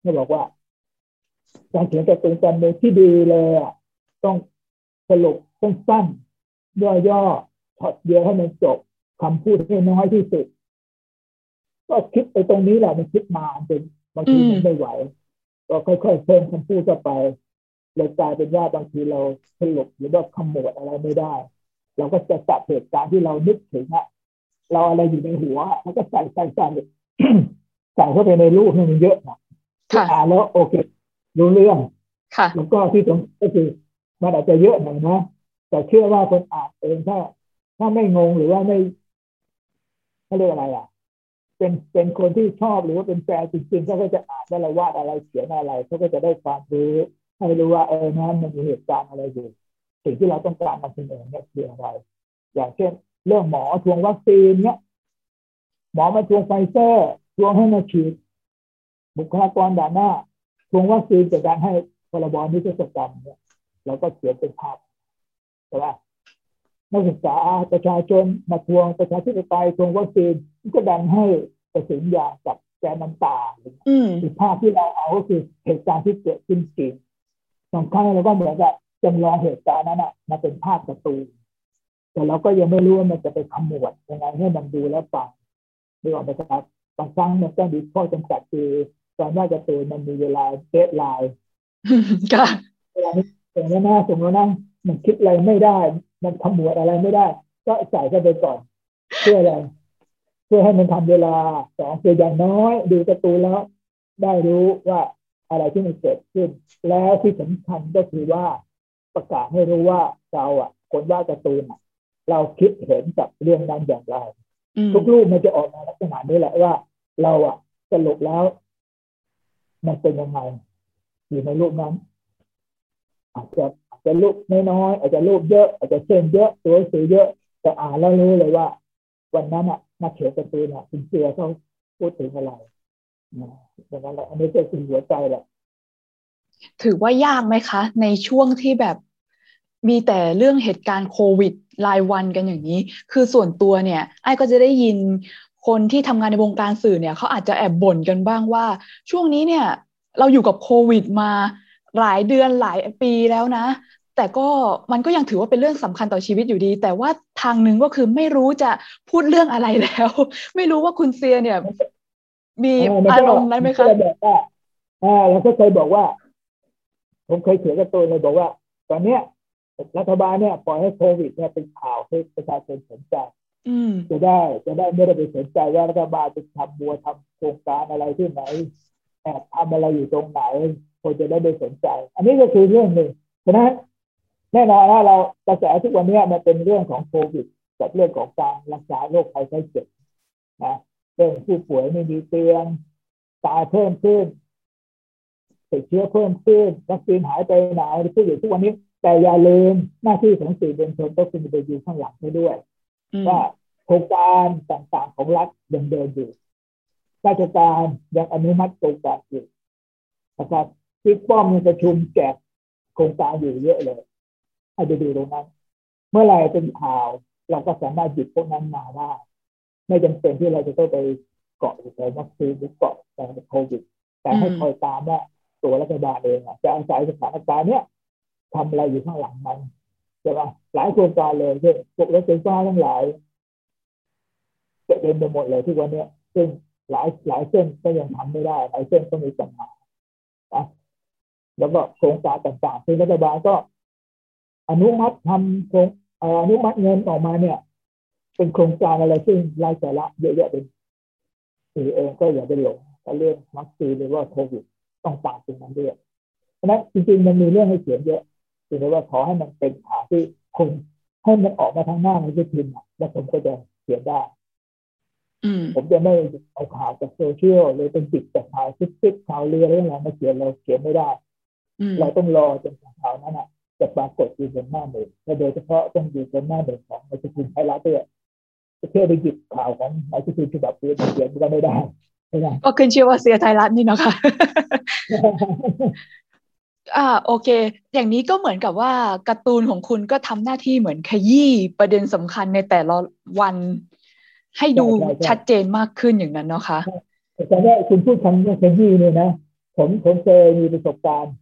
[SPEAKER 3] เขาบอกว่า การเขียนการ์ตูนการเมืองที่ดีเลยอะต้องสรุปสั้นๆย่อๆถอดเดียวให้มันจบคำพูดให้น้อยที่สุด ก็คิดไปตรงนี้แหละมันคิดมาจนบางทีมันไม่ไหว ก็ค่อยๆเพิ่มคำพูดเข้าไปเลยกลายเป็นว่าบางทีเราสรุปหรือว่าขมวดอะไรไม่ได้ เราก็จะจับเหตุการณ์ที่เรานึกถึงอะเราอะไรอยู่ในหัวแล้วก็ใส่ใส่ใส่ใส่เข้าไปในรูปให้มันเยอะนะอ่านแล้วโอเค รู้เรื่อง
[SPEAKER 2] ค่ะ
[SPEAKER 3] แล้วก็ที่ตรงก็คือมันอาจจะเยอะหน่อยนะแต่เชื่อว่าคนอ่านเองถ้า ถ้าไม่งงหรือว่าไม่เขาเรียกอะไรอะ เป็นเป็นคนที่ชอบหรือว่าเป็นแฟนจริงๆเขาก็จะอ่านว่าเราวาดอะไรเขียนอะไรเขาก็จะได้ความรู้ให้รู้ว่าเออนั้นมันมีเหตุการณ์อะไรอยู่สิ่งที่เราต้องการมาเสนอเนี่ยคืออะไร อย่างเช่น เรื่องหมอทวงวัคซีนเนี่ยหมอมาทวงไฟเซอร์ทวงให้มาฉีดบุคลากรด่านหน้าทวงวัคซีนจากการให้พรบนิติศกรรมเนี่ยเราก็เขียนเป็นภาพใช่ไหมนักศึกษาประชาชนมาทวงประชาธิปไตยทวงวัคซีน ก็ดันให้ประสิทธิ์ยากับแกน้ำตาคือภาพที่เราเอาก็คือเหตุการณ์ที่เกิดขึ้นจริงสองครั้งเราก็เหมือนกับจำลองเหตุการณ์นั้นอะมาเป็นภาพการ์ตูนแต่เราก็ยังไม่รู้ว่ามันจะไปขมวดยังไงให้มันดูแล้วฟังดูออกไหมครับบางครั้งมันต้องมีข้อจำกัดคือตอนวาดการ์ตูนมันมีเวลา deadline
[SPEAKER 2] ค่ะ
[SPEAKER 3] เวลานี้สมมตินะสมมตินะมันคิดอะไรไม่ได้ มันขมวดอะไรไม่ได้ ก็ใส่เข้าไปก่อนเพื่ออะไร เพื่อให้มันทันเวลาสองคืออย่างน้อย ดูการ์ตูนแล้ว ได้รู้ว่าอะไรที่มันเกิดขึ้น แล้วที่สำคัญก็คือว่าประกาศให้รู้ว่าเราอะ คนวาดการ์ตูนเราคิดเห็นกับเรื่องนั้นอย่างไร ทุกรูปมันจะออกมาลักษณะนี้แหละว่า เราอะสรุปแล้ว มันเป็นยังไงอยู่ในรูปนั้น อาจจะอาจจะรูปน้อยๆอาจจะรูปเยอะ อาจจะเส้นเยอะตัวสีเยอะแต่อ่านแล้วรู้เลยว่า วันนั้นอะ นักเขียนการ์ตูนอะคุณเสือเขาพูดถึงอะไรนะดังนั้นแหละอันนี้ก็คือหัวใจแหละ
[SPEAKER 2] ถือว่ายากไหมคะ ในช่วงที่แบบมีแต่เรื่องเหตุการณ์โควิดรายวันกันอย่างนี้ คือส่วนตัวเนี่ย ไอ้ก็จะได้ยินคนที่ทำงานในวงการสื่อเนี่ยเขาอาจจะแอบบ่นกันบ้างว่า ช่วงนี้เนี่ย เราอยู่กับโควิดมาหลายเดือนหลายปีแล้วนะ แต่ก็มันก็ยังถือว่าเป็นเรื่องสำคัญต่อชีวิตอยู่ดี แต่ว่าทางหนึ่งก็คือไม่รู้จะพูดเรื่องอะไรแล้ว ไม่รู้ว่าคุณเซียเนี่ย มีอารมณ์นั้นไหมคะ
[SPEAKER 3] แบบว่าเราก็เคยบอกว่า ผมเคยเขียนกับตัวเลยบอกว่า ตอนเนี้ยรัฐบาลเนี่ยปล่อยให้โควิด เนี่ยเป็นข่าวให้ประชาชนสนใจจะได้จะได้ไม่ได้ไปสนใจว่ารัฐบาลจะทำบัวทำโครงการอะไรที่ไหนแอบทำอะไรอยู่ตรงไหนคนจะได้ไปสนใจ อันนี้ก็คือเรื่องหนึ่งฉะนั้น แน่นอนว่าเรากระแสทุกวันนี้มันเป็นเรื่องของโควิดกับเรื่องของการรักษาโรคภัยไข้เจ็บนะเรื่องผู้ป่วยไม่มีเตียงตายเพิ่มขึ้นติดเชื้อเพิ่มขึ้นวัคซีนหายไปไหนผู้อยู่ทุกวันนี้ แต่อย่าลืมหน้าที่ของสื่อมวลชนต้องคุณไปอยู่ข้างหลังไปด้วย ว่าโครงการต่างๆของรัฐยังเดินอยู่ราชการยังอนุมัติโครงการอยู่นะครับบิ๊กป้อมยังประชุมแจกโครงการอยู่เยอะเลย ให้ไปดูตรงนั้น เมื่อไรเป็นข่าว เราก็สามารถหยิบพวกนั้นมาได้ไม่จำเป็นที่เราจะต้องไปเกาะอยู่ในวัคซีนหรือเกาะในโควิด แต่ให้คอยตามว่าตัวรัฐบาลเองจะอาศัยสถานการณ์เนี้ยทำอะไรอยู่ข้างหลังมันใช่ไหมหลายโครงการเลยเช่นพวกรถไฟฟ้าทั้งหลายจะเต็มไปหมดเลยที่วันนี้ซึ่งหลายหลายเส้นก็ยังทำไม่ได้หลายเส้นก็มีปัญหาแล้วก็โครงการต่างๆที่รัฐบาลก็ อนุมัติทำโครงอนุมัติเงินออกมาเนี่ย เป็นโครงการอะไรซึ่งรายสาระเยอะแยะเป็นสื่อเองก็อย่าไปหลงเรื่องวัคซีนหรือว่าโควิดต้องตามตรงนั้นด้วยเพราะนั้นจริงๆมันมีเรื่องให้เขียนเยอะคือว่าขอให้มันเป็นข่าวที่คนให้มันออกมาทางหน้าในที่พิมพ์แล้วผมก็จะเขียนได้ผมจะไม่เอาข่าวจากโซเชียลเลยเป็นจิตจากข่าวซิกๆข่าวเรือเรื่องอะไรมาเขียนเราเขียนไม่ได้ เราต้องรอจนข่าวนั้นอะ จะปรากฏอยู่บนหน้าหนึ่งและโดยเฉพาะต้องอยู่บนหน้าหนึ่งของในสกุลไทยรัฐด้วยจะเพื่อไปหยิบข่าวของในสกุลฉบับเดียวเขียนก็ไม่ได้
[SPEAKER 2] ก็ขึ้นชื่อว่าเสียไทยรัฐนี่นะคะอ่าโอเค อย่างนี้ก็เหมือนกับว่าการ์ตูนของคุณก็ทำหน้าที่เหมือนขยี้ประเด็นสำคัญในแต่ละวันให้ดูชัดเจนมากขึ้นอย่างนั้นเนาะคะ
[SPEAKER 3] แต่ว่าคุณพูดคำนี้ขยี้เนี่ยนะผมผมเคยมีประสบการณ์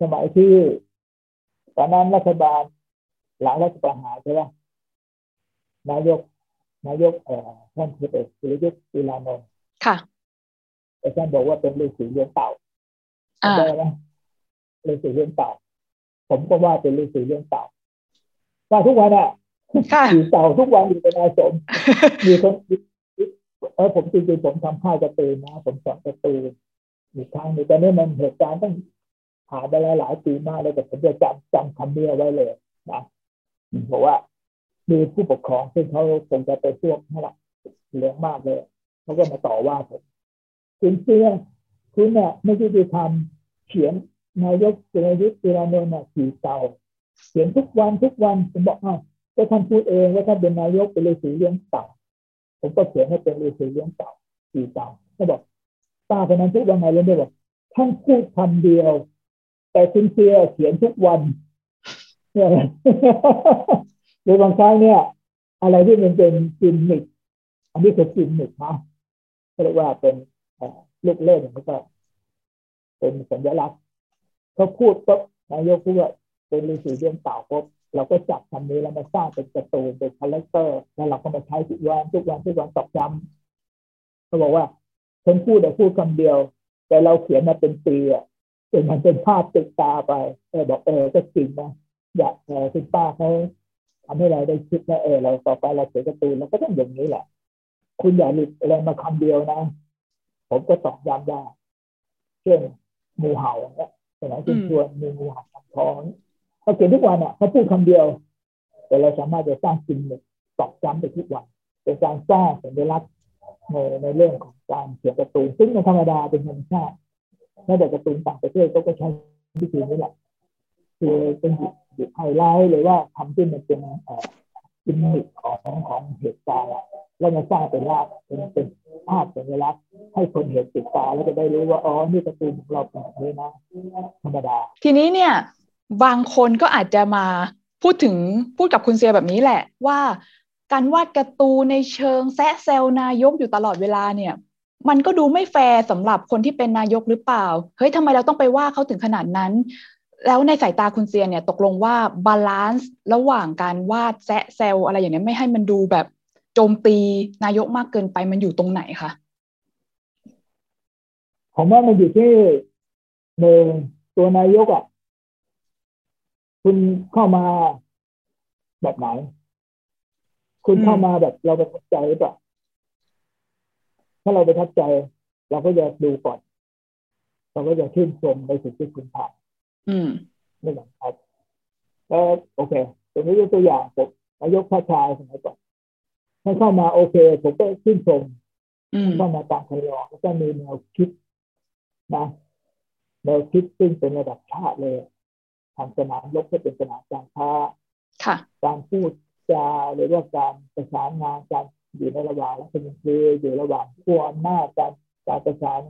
[SPEAKER 3] สมัยที่ ตอนนั้นรัฐบาลหลังรัฐประหารใช่ไหมนายก นายกเอ่อท่านคือเอกสุรยุทธ์ศิลานนท์
[SPEAKER 2] ค่ะ
[SPEAKER 3] แต่ท่านบอกว่าเป็นฤาษีเลี้ยงเต่าได้ไหมฤาษีเลี้ยงเต่า ผมก็ว่าเป็นฤาษีเลี้ยงเต่าว่าทุกวันอะขี่เต่าทุกวันอยู่ในอาสมมีคนเออผมจริงๆผมทำค่ายกระตือนะ ผมสอนกระตืออีกครั้งนึงแต่นี่มันเหตุการณ์ต้อง ผ่านไปแล้วหลายปีมากเลยแต่ผมจะจำจำคำนี้ไว้เลยนะบอกว่ามีผู้ปกครองซึ่งเขาคงจะไปพวกนั่นแหละเลี้ยงมากเลยเขาก็มาต่อว่าผมคุณเชื่อคุณเนี่ยไม่ใช่ไปทำเขียนนายกเจริญยุทธ์เจริญนนท์ขี่เตาเขียนทุกวันทุกวันผมบอกอ้าวก็ท่านพูดเองว่าท่านเป็นนายกเป็นฤาษีเลี้ยงเต่าผมก็เขียนให้เป็นฤาษีเลี้ยงเต่าขี่เต่าเขาบอกป้าคนนั้นทุกวันไหนเลยเนี่ยบอกท่านพูดคำเดียว แต่คุณเชียเขียนทุกวันเนี่ยหรือบางครั้งเนี่ย อะไรที่มันเป็นจิมมิกอันนี้คือจิมมิกนะเรียกว่าเป็นลูกเล่นแล้วก็เป็นสัญลักษณ์เขาพูดปุ๊บนายกพูดว่าเป็นฤาษีเลี้ยงเต่าปุ๊บเราก็จับคำนี้แล้วมาสร้างเป็นการ์ตูนเป็น character แล้วเราก็มาใช้ทุกวันทุกวันทุกวันตอกย้ำเขาบอกว่าคนพูดแต่พูดคำเดียว แต่เราเขียนมาเป็นปีอะ จนมันเป็นภาพติดตาไปเออบอกเออก็จริงนะอยากเออคุณป้าเขาทำให้เราได้คิดว่าเออเราต่อไปเราเขียนการ์ตูนเราก็ต้องอย่างนี้แหละ คุณอย่าหลุดอะไรมาคำเดียวนะ ผมก็ตอกย้ำได้เช่นงูเห่าเนี่ยสมัยคุณชวนมีงูเห่าทำท้องเขาเขียนทุกวันอะเขาพูดคำเดียว แต่เราสามารถจะสร้างจิมมิคตอกย้ำไปทุกวันเป็นการสร้างสัญลักษณ์ในในเรื่องของการเขียนการ์ตูนซึ่งในธรรมดาเป็นธรรมชาติ แม้แต่การ์ตูนต่างประเทศก็ใช้วิธีนี้แหละคือเป็นหยิบไฮไลท์หรือว่าทำขึ้นมันเป็นจิมมิคของของเหตุการณ์แล้วมาสร้างเป็นลาบเป็นเป็นภาพสัญลักษณ์ให้คนเห็นติดตาแล้วจะได้รู้ว่าอ๋อนี่การ์ตูนของเราเป็นแบบนี้นะธรรมดา
[SPEAKER 2] ทีนี้เนี่ยบางคนก็อาจจะมาพูดถึงพูดกับคุณเซียแบบนี้แหละว่าการวาดการ์ตูนในเชิงแซะเซลนายกอยู่ตลอดเวลาเนี่ย มันก็ดูไม่แฟร์สำหรับคนที่เป็นนายกหรือเปล่า เฮ้ยทำไมเราต้องไปว่าเขาถึงขนาดนั้น แล้วในสายตาคุณเซียเนี่ยตกลงว่า balance ระหว่างการวาดแซะเซลอะไรอย่างนี้ไม่ให้มันดูแบบโจมตีนายกมากเกินไปมันอยู่ตรงไหนคะ
[SPEAKER 3] ผมว่ามันอยู่ที่หนึ่งตัวนายกอะ คุณเข้ามาแบบไหน คุณเข้ามาแบบเราประทับใจหรือเปล่า ถ้าเราประทับใจ เราก็จะดูก่อน เราก็จะชื่นชมในสิ่งที่คุณทำไม่หลังครับแล้วโอเคตรงนี้ยกตัวอย่างผมนายกพระชายสมัยก่อนถ้าเข้ามาโอเค ผมก็ชื่นชมเข้ามาตามคยอแล้วก็มีแนวคิดนะแนวคิดซึ่งเป็นระดับชาติเลยทำสนามลบให้เป็นสนามการค้าการพูดจาหรือว่าการประสานงานการ อยู่ในระหว่างรัฐมนตรีอยู่ระหว่างผู้อำนาจการการประสาน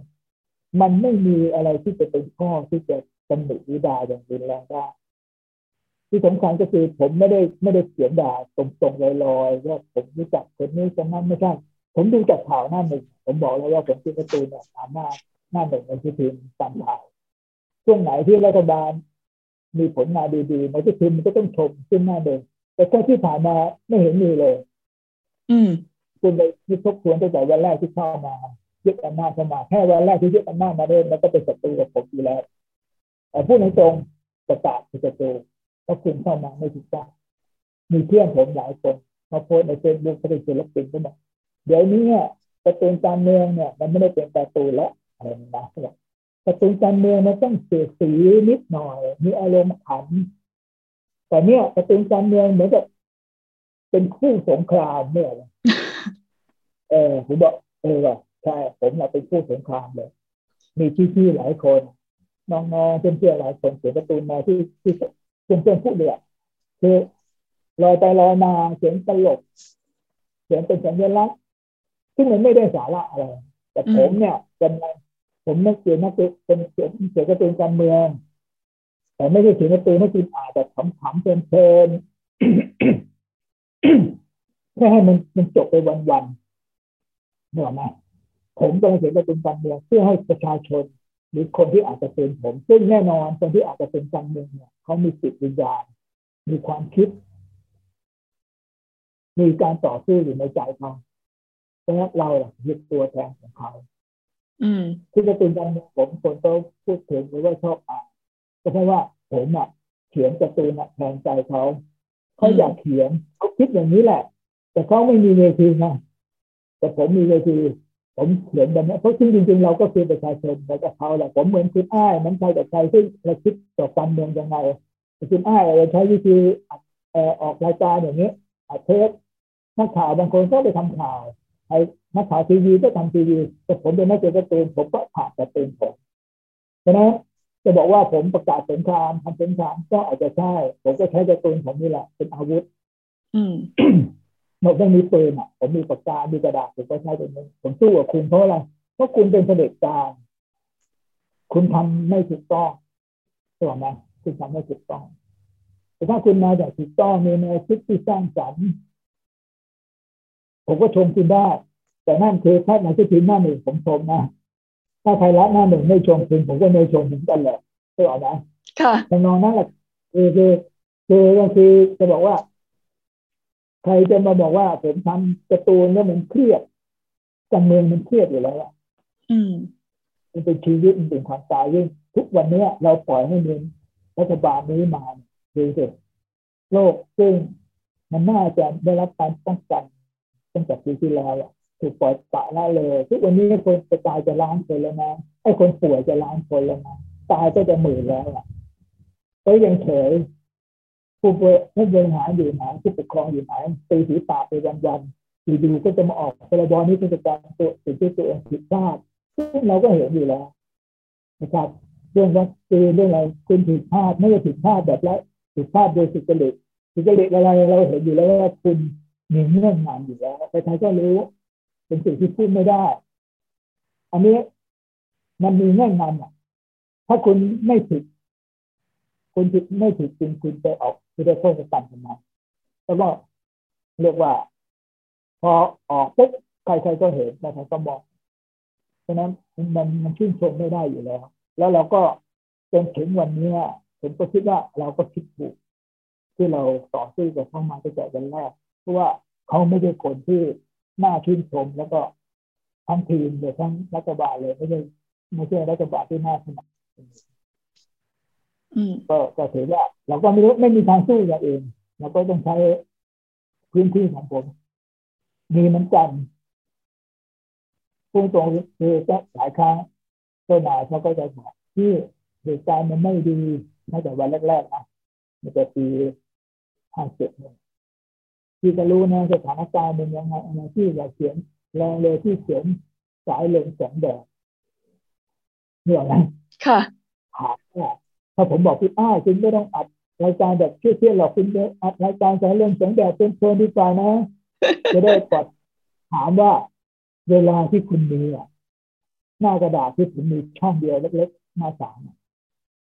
[SPEAKER 3] มันไม่มีอะไรที่จะเป็นข้อที่จะตำหนิวิดาอย่างรุนแรงได้ที่สำคัญก็คือผมไม่ได้ไม่ได้เขียนด่าตรงๆลอยๆว่าผมรู้จักคนนี้คนนั้นไม่ใช่ผมดูจากข่าวหน้าหนึ่งผมบอกแล้วว่าผมเป็นการ์ตูเนี่ยสามารถหน้าหนึ่งในที่พิมพ์ตามข่าวช่วงไหนที่รัฐบาลมีผลงานดีๆในที่พิมพ์มันก็ต้องชมขึ้นหน้าเดิมแต่แค่ที่ผ่านมาไม่เห็นมีเลย
[SPEAKER 2] อืม
[SPEAKER 3] คุณไปคิดทบทวนตั้งแต่วันแรกที่เข้ามายึดอำนาจเข้ามาแค่วันแรกที่ยึดอำนาจมาเริ่มแล้วก็เป็นศัตรูกับผมอยู่แล้วแต่พูดตรงประกาศคือศัตรูเพราะคุณเข้ามาไม่ถูกต้องมีเพื่อนผมหลายคนมาโพสในเฟซบุ๊กเขาเป็นศิลปินก็บอกเดี๋ยวนี้การ์ตูการเมืองเนี่ย มันไม่ได้เป็นการ์ตูแล้วอะไรนะการ์ตูการเมืองมันต้องเสียสีนิดหน่อย มีอารมณ์ขันแต่เนี่ยการ์ตูการเมืองเหมือนกับเป็นคู่สงครามเนี่ย เออผมบอกเออว่ะใช่ผมเราเป็นคู่สงครามเลย มีพี่ๆหลายคนน้องๆเพื่อนๆหลายคนเขียนการ์ตูนมาที่ที่เพื่อนๆพูดเลยคือลอยไปลอยมาเขียนตลกเขียนเป็นสัญลักษณ์ซึ่งมันไม่ได้สาระอะไรแต่ผมเนี่ยเป็นผมไม่เขียนนักเป็นเขียนเขียนการ์ตูนการเมือง แต่ไม่ใช่เขียนการ์ตูนให้กินอ่านแบบขำๆเพลินๆแค่ให้มันมันจบไปวันๆ เนกออกไหมผมกำลังเขียนการ์ตูนการเมืองเพื่อให้ประชาชน หรือคนที่อาจจะเป็นผม ซึ่งแน่นอนคนที่อาจจะเป็นการเมืองเนี่ยเขามีจิตวิญญาณ มีความคิด มีการต่อสู้อยู่ในใจเขาเพราะฉะนั้นเรายึดตัวแทนของเขา
[SPEAKER 2] อืม
[SPEAKER 3] ที่จะเป็นการเมืองผมคนก็พูดถึงหรือว่าชอบอ่านก็เพราะว่าผมอะเขียนการ์ตูนอะแทนใจเขาเขาอยากเขียนเขาคิดอย่างนี้แหละ แต่เขาไม่มีเวทีนะ แต่ผมมีเวทีผมเขียนแบบนี้เพราะจริงๆเราก็คือประชาชนเหมือนกับเขาแหละผมเหมือนคุณอ้ายมือนใครกับใครซึ่งเราคิดต่อการเมืองยังไงคุณอ้ายเราใช้วิธีออกรายการอย่างนี้อัดเทปนักข่าวบางคนก็ไปทำข่าวไอ้นักข่าวทีวีก็ทำทีวีแต่ผมเป็นนักเขียนการ์ตูนผมก็ผ่านการ์ตูนผมเพราะฉะนั้นจะบอกว่าผมประกาศสงครามทำสงครามก็อาจจะใช่ ผมก็ใช้การ์ตูนผมนี่แหละเป็นอาวุธ
[SPEAKER 2] อืม
[SPEAKER 3] เราไม่มีปืนอะผมมีปากกามีกระดาษผมก็ใช้เป็นนี้ผมสู้กับคุณเพราะอะไรเพราะคุณเป็นเผด็จการคุณทำไม่ถูกต้องถูกไหมคุณทำไม่ถูกต้องแต่ถ้าคุณมาจากถูกต้องมีแนวคิดที่สร้างสรรค์ผมก็ชมคุณได้ แต่นั่นคือถ้าหนังสือพิมพ์หน้าหนึ่งผมชมนะถ้าไทยรัฐหน้าหนึ่งไม่ชมคุณผมก็ไม่ชมเหมือนกันแหละถูกไหม
[SPEAKER 2] ค่ะ
[SPEAKER 3] ทำนองนั้นแหละคือคือคือก็คือจะบอกว่า ใครจะมาบอกว่าผมทำการ์ตูนแล้วมันเครียดการเมืองมันเครียดอยู่แล้วอะ
[SPEAKER 2] อืม
[SPEAKER 3] มันเป็นชีวิตมันเป็นความตายยิ่งทุกวันเนี้ยเราปล่อยให้มีรัฐบาลนี้มาดูสิโลกซึ่งมันน่าจะได้รับการป้องกันตั้งแต่ปีที่แล้วอะถูกปล่อยปละละเลย ทุกวันนี้คนจะตายจะล้านคนแล้วนะไอ้คนป่วยจะล้านคนแล้วนะตายก็จะหมื่นแล้วอะก็ยังเฉย ผู้บริผู้บริหารอยู่ไหนผู้ปกครองอยู่ไหนตีสีปากไปวันๆอยู่ๆก็จะมาออกพรบนี้เป็นการตัวสิ่งที่ตัวเองผิดพลาดซึ่งเราก็เห็นอยู่แล้วนะครับเรื่องวัคซีนเรื่องอะไรคุณผิดพลาดไม่ได้ผิดพลาดแบบละผิดพลาดโดยสุจริตสุจริตอะไรเราเห็นอยู่แล้วว่าคุณมีเงื่อนงำอยู่แล้วใครๆก็รู้ เป็นสิ่งที่พูดไม่ได้ อันนี้มันมีเงื่อนงำอะ ถ้าคุณไม่ผิด คุณผิดไม่ผิดจริงคุณไปออก คุณได้โทษกันทำไมแล้วก็เรียกว่า พอออกปุ๊บใครๆก็เห็นใครๆก็มองเพราะนั้นมันมันชื่นชมไม่ได้อยู่แล้ว แล้วเราก็จนถึงวันนี้ผมก็คิดว่าเราก็คิดถูกที่เราต่อสู้กับเข้ามาตั้งแต่วันแรกเพราะว่าเขาไม่ใช่คนที่น่าชื่นชมแล้วก็ทั้งทีมเลยทั้งรัฐบาลเลยไม่ใช่ไม่ใช่รัฐบาลที่น่าสนับสนุน ก็ก็ถือว่าเราก็ไม่รู้ไม่มีทางสู้อย่างอื่นเราก็ต้องใช้พื้นที่ของผม มีเหมือนกันพุ่งตรงคือก็หลายครั้งเจ้านายเขาก็จะบอกที่เหตุการณ์มันไม่ดีตั้งแต่วันแรกๆนะตั้งแต่ปีห้าเจ็ดเนี่ยที่จะรู้นะสถานการณ์เป็นยังไงอะไรที่อยากเขียนแรงเลยที่เขียนสายลงแสงแดดเนี่ยนะ
[SPEAKER 2] ค่ะ
[SPEAKER 3] ถามว่า ถ้าผมบอกพี่อ้ายคุณไม่ต้องอัดรายการแบบเครียดๆหรอกคุณไปอัดรายการสายเรื่องแสงแดดเป็นเพลินดีกว่านะจะได้กดถามว่าเวลาที่คุณมีอะหน้ากระดาษที่ผมมีช่องเดียวเล็กๆหน้าสามอะ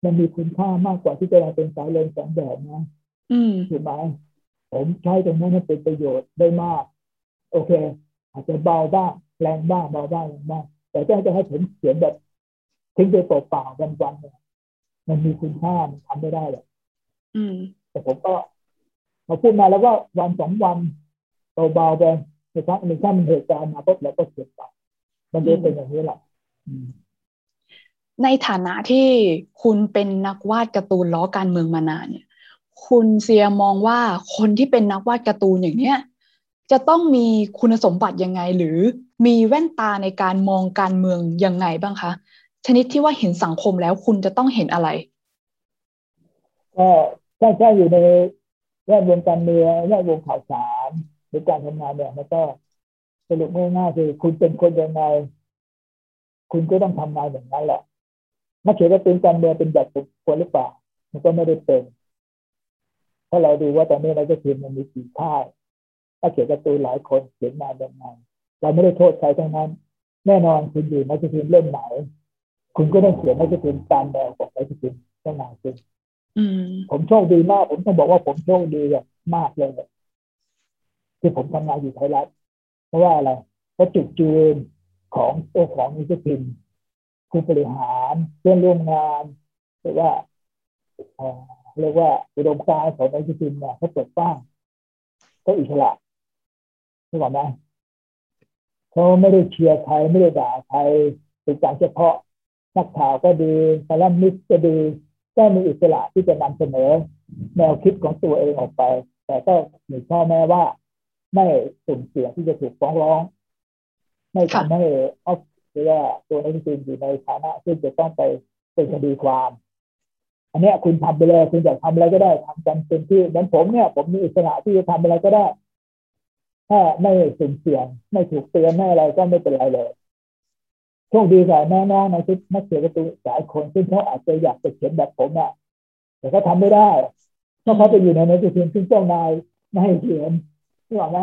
[SPEAKER 3] มันมีคุณค่ามากกว่าที่จะมาเป็นสายเลนแสงแดดนะ
[SPEAKER 2] อืม
[SPEAKER 3] ถูกไหมผมใช้ตรงนั้นให้เป็นประโยชน์ได้มาก โอเค อาจจะเบาบ้างแรงบ้างเบาบ้างแรงบ้างแต่ถ้าจะให้ผมเขียนแบบทิ้งไปเปล่าๆวันๆเนี่ย มันมีคุณค่ามันทำไม่ได้หรอก
[SPEAKER 2] อืม
[SPEAKER 3] แต่ผมก็พอพูดมาแล้วก็วันสองวันเบาๆไปในครั้งหนึ่งถ้ามันเหตุการณ์มาปุ๊บเราก็เขียนไปมันจะเป็นอย่างนี้แหละอืม
[SPEAKER 2] ในฐานะที่คุณเป็นนักวาดการ์ตูนล้อการเมืองมานานเนี่ย คุณเซียมองว่าคนที่เป็นนักวาดการ์ตูนอย่างเนี้ยจะต้องมีคุณสมบัติยังไง หรือมีแว่นตาในการมองการเมืองยังไงบ้างคะ ชนิดที่ว่าเห็นสังคมแล้วคุณจะต้องเห็นอะไร
[SPEAKER 3] ก็ถ้าถ้าอยู่ในแวดวงการเมืองแวดวงข่าวสารหรือการทำงานเนี่ยมันก็สรุปง่ายๆคือคุณเป็นคนยังไง คุณก็ต้องทำงานอย่างนั้นแหละนักเขียนการ์ตูนการเมืองเป็นแบบควรหรือเปล่ามันก็ไม่ได้เป็นถ้าเราดูว่าตอนนี้เราจะพิมพ์มันมีกี่ค่ายถ้าเขียนการ์ตูนหลายคนเขียนมาอย่างไงเราไม่ได้โทษใครทั้งนั้น แน่นอนคุณอยู่นักพิมพ์เล่มไหน คุณก็ต้องเขียนนักพิมพ์ตามแนวของนักพิมพ์เจ้านายคุณ
[SPEAKER 2] อืม
[SPEAKER 3] ผมโชคดีมาก ผมต้องบอกว่าผมโชคดีแบบมากเลยที่ผมทำงานอยู่ไทยรัฐเพราะว่าอะไรก็จุดจูนของตัวของนิสพิมผู้บริหารเพื่อนร่วมงานหรือว่าเรียกว่าอุดมการณ์ของนิสพิมเนี่ยเขาเปิดกว้างก็อิสระถูกไหมเขาไม่ได้เชียร์ใครไม่ได้ด่าใครเป็นการเฉพาะ นักข่าวก็ดีคอลัมนิสต์ก็ดีก็มีอิสระที่จะนำเสนอ แนวคิดของตัวเองออกไป แต่ก็มีข้อแม้ว่าไม่สุ่มเสี่ยงที่จะถูกฟ้องร้อง ไม่ทำให้ออฟหรือว่าตัวเองจริงอยู่ในฐานะที่จะต้องไปเป็นคดีความ อันนี้คุณทำไปเลยคุณอยากทำอะไรก็ได้ทำกันเต็มที่เหมือนผมเนี่ย ผมมีอิสระที่จะทำอะไรก็ได้ ถ้าไม่สุ่มเสี่ยง ไม่ถูกเตือนไม่อะไรก็ไม่เป็นไรเลย โชคดีกับน้องๆในชุดนักเขียนการ์ตูหลายคนซึ่งเขาอาจจะอยากจะเขียนแบบผมอะแต่เขาทาไม่ได้เพราะเขาไปอยู่ในนักเขียนซึ่งเจ้านายไม่ให้เขียนนี่หรอไหม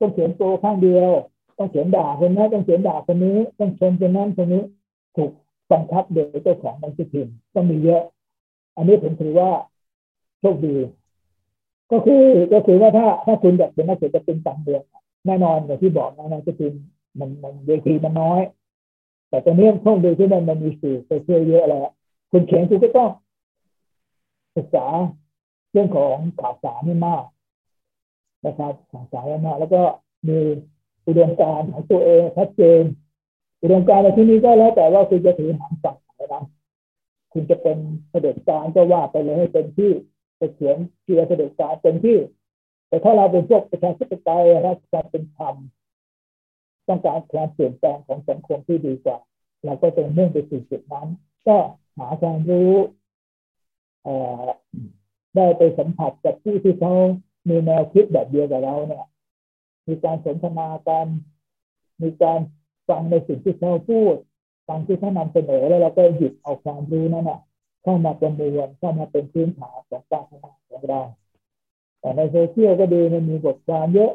[SPEAKER 3] ต้องเขียนตัวข้างเดียว ต้องเขียนด่าคนนั้นต้องเขียนด่าคนนี้ต้องชมคนนั้นคนนี้ถูกบังคับโดยเจ้าของนักเขียนต้องมีเยอะ อันนี้ผมถือว่าโชคดี ก็คือก็คือว่าถ้าถ้าคุณอยากเป็นนักเขียนจะเป็นต่างเมืองแน่นอนอย่างที่บอกนะนักเขียนมันมันเวทีมันน้อย แต่ตอนนี้ช่องดูที่มันมันมีสื่อโซเชียลเยอะแล้วคุณเขียนคุณก็ต้องศึกษาเรื่องของข่าวสารนี่มากนะครับข่าวสารมาก แล้วก็มีอุดมการณ์ของตัวเองชัดเจนอุดมการณ์ในที่นี้ก็แล้วแต่ว่าคุณจะถือหางฝั่งไหนนะคุณจะเป็นเสด็จการก็ว่าไปเลยให้เป็นที่จะเขียนเชียร์เสด็จการเป็นที่ แต่ถ้าเราเป็นพวกประชาธิปไตยรัฐการเป็นธรรม ต้องการความเปลี่ยนแปลงของสังคมที่ดีกว่า เราก็จะเนื่งไปสู่จุดนั้น ก็หาความรู้ได้ไปสัมผัสกับผู้ที่เขามีแนวคิดแบบเดียวกับเราเนี่ย มีการสนทนากันมีการฟังในสิ่งที่เขาพูดฟังที่เขานำเสนอแล้วเราก็หยิบเอาความรู้นั้นนะเข้ามาประมวลเข้ามาเป็นพื้นฐานของการทำงานของเราแต่ในโซเชียลก็ดีมันมีบทความเยอะ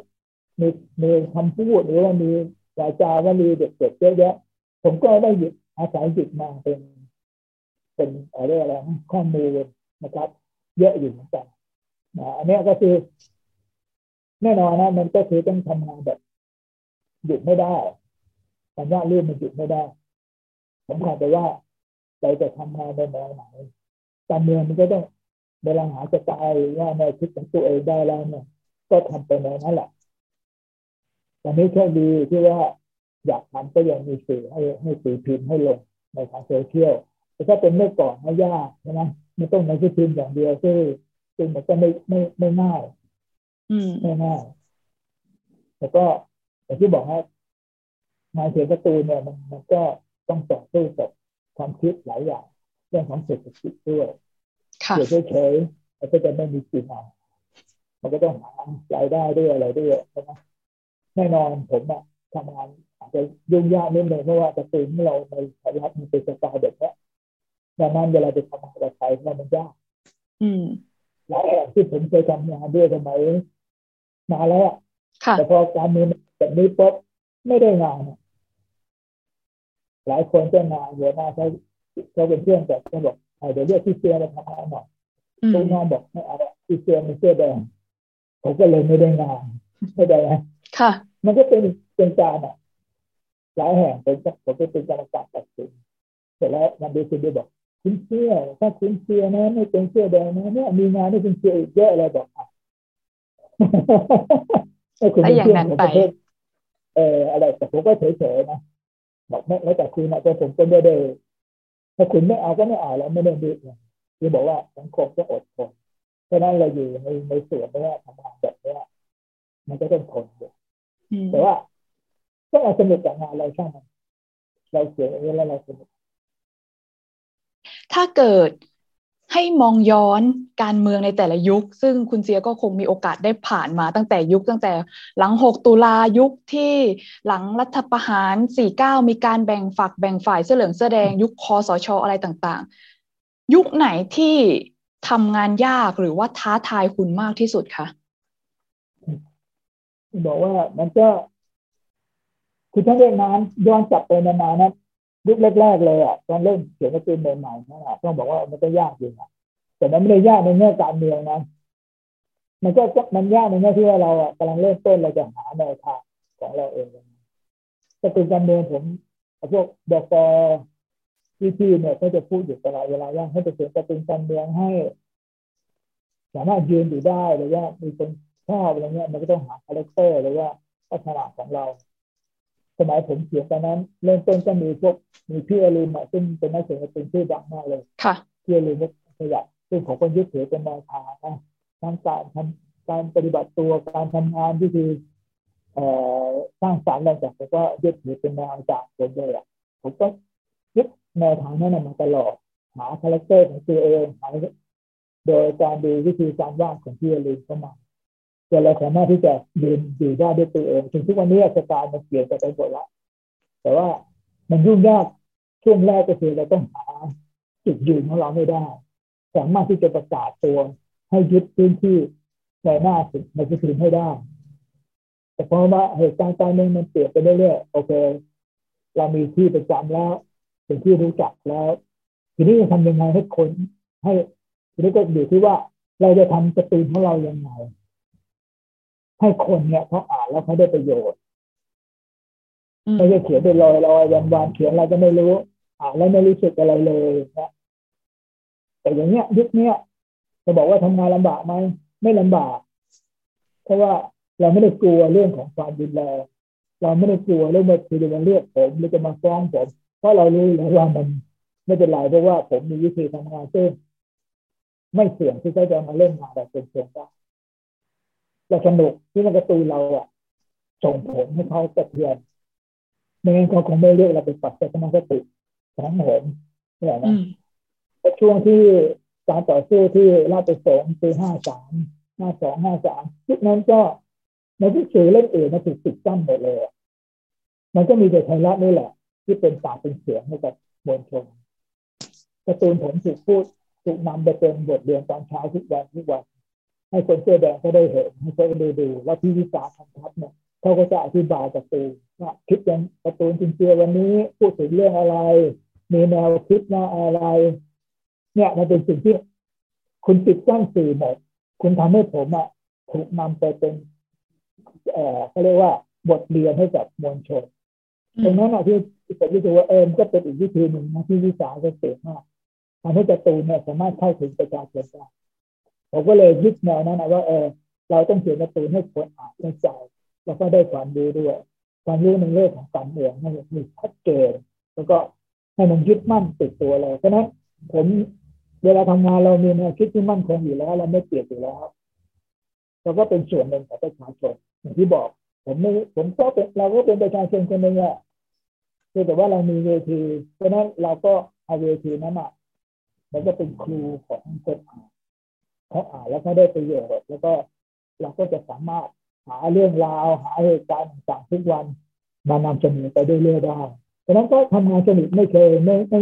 [SPEAKER 3] มีมีคำพูดหรือว่ามี วาจาวลีเด็ดๆเยอะแยะผมก็ได้หยิบอาศัยหยิบมาเป็น เป็นอะไรอะไรข้อมูลนะครับ เยอะอยู่เหมือนกันนะอันนี้ก็คือ แน่นอนนะมันก็คือต้องทำงานแบบหยุดไม่ได้สัญญาเรื่องมันหยุดไม่ได้ผมขาดไปว่าเราจะทำงานในแนวไหนการเมืองมันก็ต้องเวลาหาจะตายว่าในคิดของตัวเองได้แล้วเนี่ย ก็ทำไปในนั้นแหละ ตอนนี้โชคดีที่ว่าอยากทำก็ยังมีสื่อให้ให้สื่อพิมพ์ให้ลงในทางโซเชียลแต่ถ้าเป็นเมื่อก่อนไม่ยากใช่ไหมไม่ต้องในที่พิมพ์อย่างเดียวซึ่งซึ่งมันก็ไม่ไม่ไม่ง่ายไม่ง่ายแต่ก็อย่างที่บอกว่างานเขียนการ์ตูนเนี่ยมันมันก็ต้องต่อสู้กับความคิดหลายอย่างเรื่องของเศรษฐกิจด้วยเฉยเฉยมันก็จะไม่มีจริงอะมันก็ต้องหารายได้ด้วยอะไรด้วยใช่ไหม แน่นอนผมอะทำงานอาจจะยุ่งยากนิดนึงเพราะว่าการ์ตูนที่เราในไทยรัฐมันเป็นสไตล์แบบนี้ดังนั้นเวลาไปทำงานกับใครมันยากหลายแห่งที่ผมเคยทำงานด้วยสมัยมาแล้วแต่พอการมีแบบนี้ปุ๊บไม่ได้งานหลายคนก็งานหัวหน้าเขาเขาเป็นเพื่อนแต่เขาบอกเดี๋ยวเรียกที่เชียร์มาทำงานหน่อยตู้น้องบอกไม่เอาที่เชียร์มันเสื้อแดงผมก็เลยไม่ได้งานไม่ได้ไหม
[SPEAKER 2] ค่ะ
[SPEAKER 3] มันก็เป็นเป็นการอะหลายแห่งเป็นผมก็เป็นกรรมการตัดสินเสร็จแล้วมันดูคุณดูบอกคุณเชื่อถ้าคุณเชื่อนะไม่เป็นเชื่อแดงนะเนี่ยมีงานที่คุณเชื่ออีกเยอะอะไรบอกอะ
[SPEAKER 2] ถ้าคุณไม่เชื่อผมก็
[SPEAKER 3] เอออะไรแต่ผมก็เฉยๆนะบอกไม่แล้วแต่คุณนะแต่ผมก็ไม่ได้ถ้าคุณไม่เอาก็ไม่เอาแล้วไม่ได้ดีเลยคือบอกว่าสังคมต้องอดทนเพราะนั้นเราอยู่ในในส่วนนี้ทำงานแบบนี้มันก็ต้องทนอยู่ แต่ว่าก็เราสนุกกับงานเราใช่ไหมเราเสียเองแล้วเราสนุก
[SPEAKER 2] ถ้าเกิดให้มองย้อนการเมืองในแต่ละยุค ซึ่งคุณเจียก็คงมีโอกาสได้ผ่านมาตั้งแต่ยุคตั้งแต่หลัง 6 ตุลายุคที่หลังรัฐประหาร 49 มีการแบ่งฝักแบ่งฝ่ายเสื้อเหลืองเสื้อแดงยุคคอสชออะไรต่างๆ ยุคไหนที่ทำงานยากหรือว่าท้าทายคุณมากที่สุดคะ
[SPEAKER 3] บอกว่ามันก็คือถ้าเรื่องนั้นย้อนกลับไปนานๆนะยุคแรกๆเลยอะตอนเริ่มเขียนการ์ตูนใหม่ๆนั่นแหละต้องบอกว่ามันก็ยากจริงอะแต่มันไม่ได้ยากในแง่การเมืองนะมันก็มันยากในแง่ที่ว่าเราอะกำลังเริ่มต้นเราจะหาแนวทางของเราเองการ์ตูนการเมืองผมพวกบก.พี่ๆเนี่ยก็จะพูดอยู่ตลอดเวลาว่าให้ไปเขียนการ์ตูนการเมืองให้ สามารถยืนอยู่ได้หรือว่ามีคน ชอบอะไรเงี้ยมันก็ต้องหา character หรือว่าลักษณะของเรา สมัยผมเขียนตอนนั้น เริ่มต้นก็มีพวกมีพี่อรุณซึ่งเป็นนักเขียนการ์ตูนชื่อดังมากเลย
[SPEAKER 2] ค่ะ
[SPEAKER 3] พี่อรุณก็ขยับซึ่งผมก็ยึดถือเป็นแนวทางนะทั้งการทำการปฏิบัติตัวการทำงานที่คือเอ่อสร้างสรรค์อะไรต่างผมก็ยึดถือเป็นแนวจากผมเลยอะผมก็ยึดแนวทางนั้นมาตลอดหา character ของตัวเองหาโดยการดูวิธีการวาดของพี่อรุณเข้ามา จนเราสามารถที่จะยืนอยู่ได้ด้วยตัวเองถึงทุกวันนี้สไตล์มันเปลี่ยนไปไปหมดละแต่ว่ามันยุ่งยากช่วงแรกก็คือเราต้องหาจุดยืนของเราไม่ได้ สามารถที่จะประกาศตัวให้ยึดพื้นที่ในหน้าสิในสกุลให้ได้ แต่เพราะว่าเหตุการณ์การเมืองมันเปลี่ยนไปเรื่อยๆโอเค เรามีที่ประจำแล้วเป็นที่รู้จักแล้วทีนี้จะทำยังไงให้คนให้ทีนี้ก็อยู่ที่ว่าเราจะทำการ์ตูนของเรายังไง ให้คนเนี่ยเขาอ่านแล้วเขาได้ประโยชน์
[SPEAKER 2] อืม
[SPEAKER 3] ไม่ใช่เขียนไปลอยลอยวันวันๆเขียนอะไรก็ไม่รู้อ่านแล้วไม่รู้สึกอะไรเลยนะแต่อย่างเนี้ยยุคเนี้ยจะบอกว่าทำงานลำบากไหมไม่ลำบาก เพราะว่าเราไม่ได้กลัวเรื่องของความรุนแรงเราไม่ได้กลัวเรื่องว่าคือจะมาเรียกผมหรือจะมาฟ้องผม เพราะเรารู้แล้วว่ามันไม่เป็นไรเพราะว่าผมมีวิธีทำงานซึ่งไม่เสี่ยงที่เขาจะมาเล่นงานแบบเป็นเสี่ยงได้ เราสนุกที่มันกระตูนเราอะส่งผลให้เขากระเทือนไม่งั้นเขาคงไม่เรียกเราไปปรับทัศนคติของผมเนี่ย
[SPEAKER 2] อื
[SPEAKER 3] นะ
[SPEAKER 2] ม
[SPEAKER 3] แต่ช่วงที่การต่อสู้ที่ราชประสงค์ปีห้าสามห้าสองห้าสามยุคนั้นก็ในที่สื่อเล่นอื่นมันถูกปิดกั้นหมดเลยอะมันก็มีแต่ไทยรัฐนี่แหละ ที่เป็นปากเป็นเสียงให้กับมวลชนการ์ตูนผมถูกพูดถูกนำไปเป็นบทเรียนตอนเช้าทุกวันทุกวัน ให้คนเสื้อแดงก็ได้เห็นให้เขาได้ดู แล้วที่วิจารณ์ทางทัศน์เนี่ยเขาก็จะอธิบายการ์ตูนว่าคิดยังการ์ตูนจริงๆวันนี้พูดถึงเรื่องอะไร มีแนวคิดว่าอะไร เนี่ยมันเป็นสิ่งที่ คุณปิดกั้นสื่อหมดคุณทำให้ผมอะถูกนำไปเป็นเอ่อเขาเรียกว่าบทเรียนให้กับมวลชน
[SPEAKER 2] อืม
[SPEAKER 3] ตรงนั้นอะที่ผมรู้สึกว่าเออมนก็เป็นอีกวิธีหนึ่งนะที่วิสาก็เก่งมากทำให้การ์ตูนเนี่ยสามารถเข้าถึงประชาชนได้ ผมก็เลยยึดแนวนั้นนะว่าเออเราต้องเขียนการ์ตูนให้คนอ่านเข้าใจแล้วก็ได้ความรู้ด้วย ความรู้ในเรื่องของการเมืองให้มีชัดเจนแล้วก็ให้มันยึดมั่นติดตัวเลยเพราะฉะนั้นผมเวลาทำงานเรามีแนวคิดที่มั่นคงอยู่แล้ว เราไม่เปลี่ยนอยู่แล้วเราก็เป็นส่วนหนึ่งของประชาชนอย่างที่บอก ผมไม่ผมก็เป็นเราก็เป็นประชาชนคนหนึ่งอะเพียงแต่ว่าเรามีเวทีเพราะฉะนั้นเราก็เอาเวทีนั้นอะมันก็เป็นครูของคนอ่าน เขาอ่านแล้วเขาได้ประโยชน์แล้วก็เราก็จะสามารถหาเรื่องราวหาเหตุการณ์ต่างๆทุกวันมานำเสนอไปเรื่อยๆได้เพราะนั้นก็ทำงานสนุกไม่เคยไม่ไม่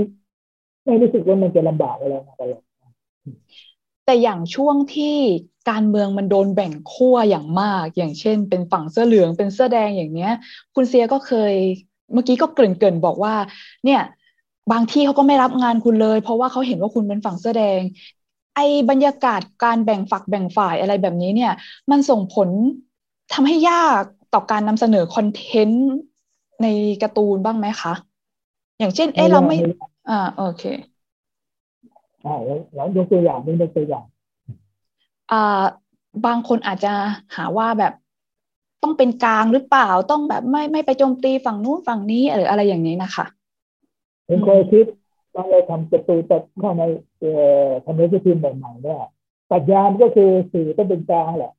[SPEAKER 3] ไม่รู้สึกว่ามันจะลำบากอะไรมาตลอด
[SPEAKER 2] แต่อย่างช่วงที่การเมืองมันโดนแบ่งขั้วอย่างมาก อย่างเช่น เป็นฝั่งเสื้อเหลืองเป็นเสื้อแดงอย่างเนี้ย คุณเซียก็เคย เมื่อกี้ก็เกริ่นๆบอกว่า เนี่ย บางที่เขาก็ไม่รับงานคุณเลย เพราะว่าเขาเห็นว่าคุณเป็นฝั่งเสื้อแดง ไอ้บรรยากาศการแบ่งฝักแบ่งฝ่ายอะไรแบบนี้เนี่ย มันส่งผลทำให้ยากต่อการนำเสนอคอนเทนต์ในการ์ตูนบ้างไหมคะ อย่างเช่น เอ๊ะเราไม่ อ่า โอเค
[SPEAKER 3] อ่าแล้วแล้วยกตัวอย่างนี่ยกตัวอย่าง
[SPEAKER 2] อ่า บางคนอาจจะหาว่าแบบต้องเป็นกลางหรือเปล่า ต้องแบบไม่ไม่ไปโจมตีฝั่งนู้นฝั่งนี้หรืออะไรอย่างนี้นะคะ
[SPEAKER 3] ผมเคยคิด ตอนเราทำการ์ตูนแต่เข้าในเอ่อทำในพิมพ์ใหม่ๆเนี่ยปรัชญามันก็คือสื่อต้องเป็นกลางแหละ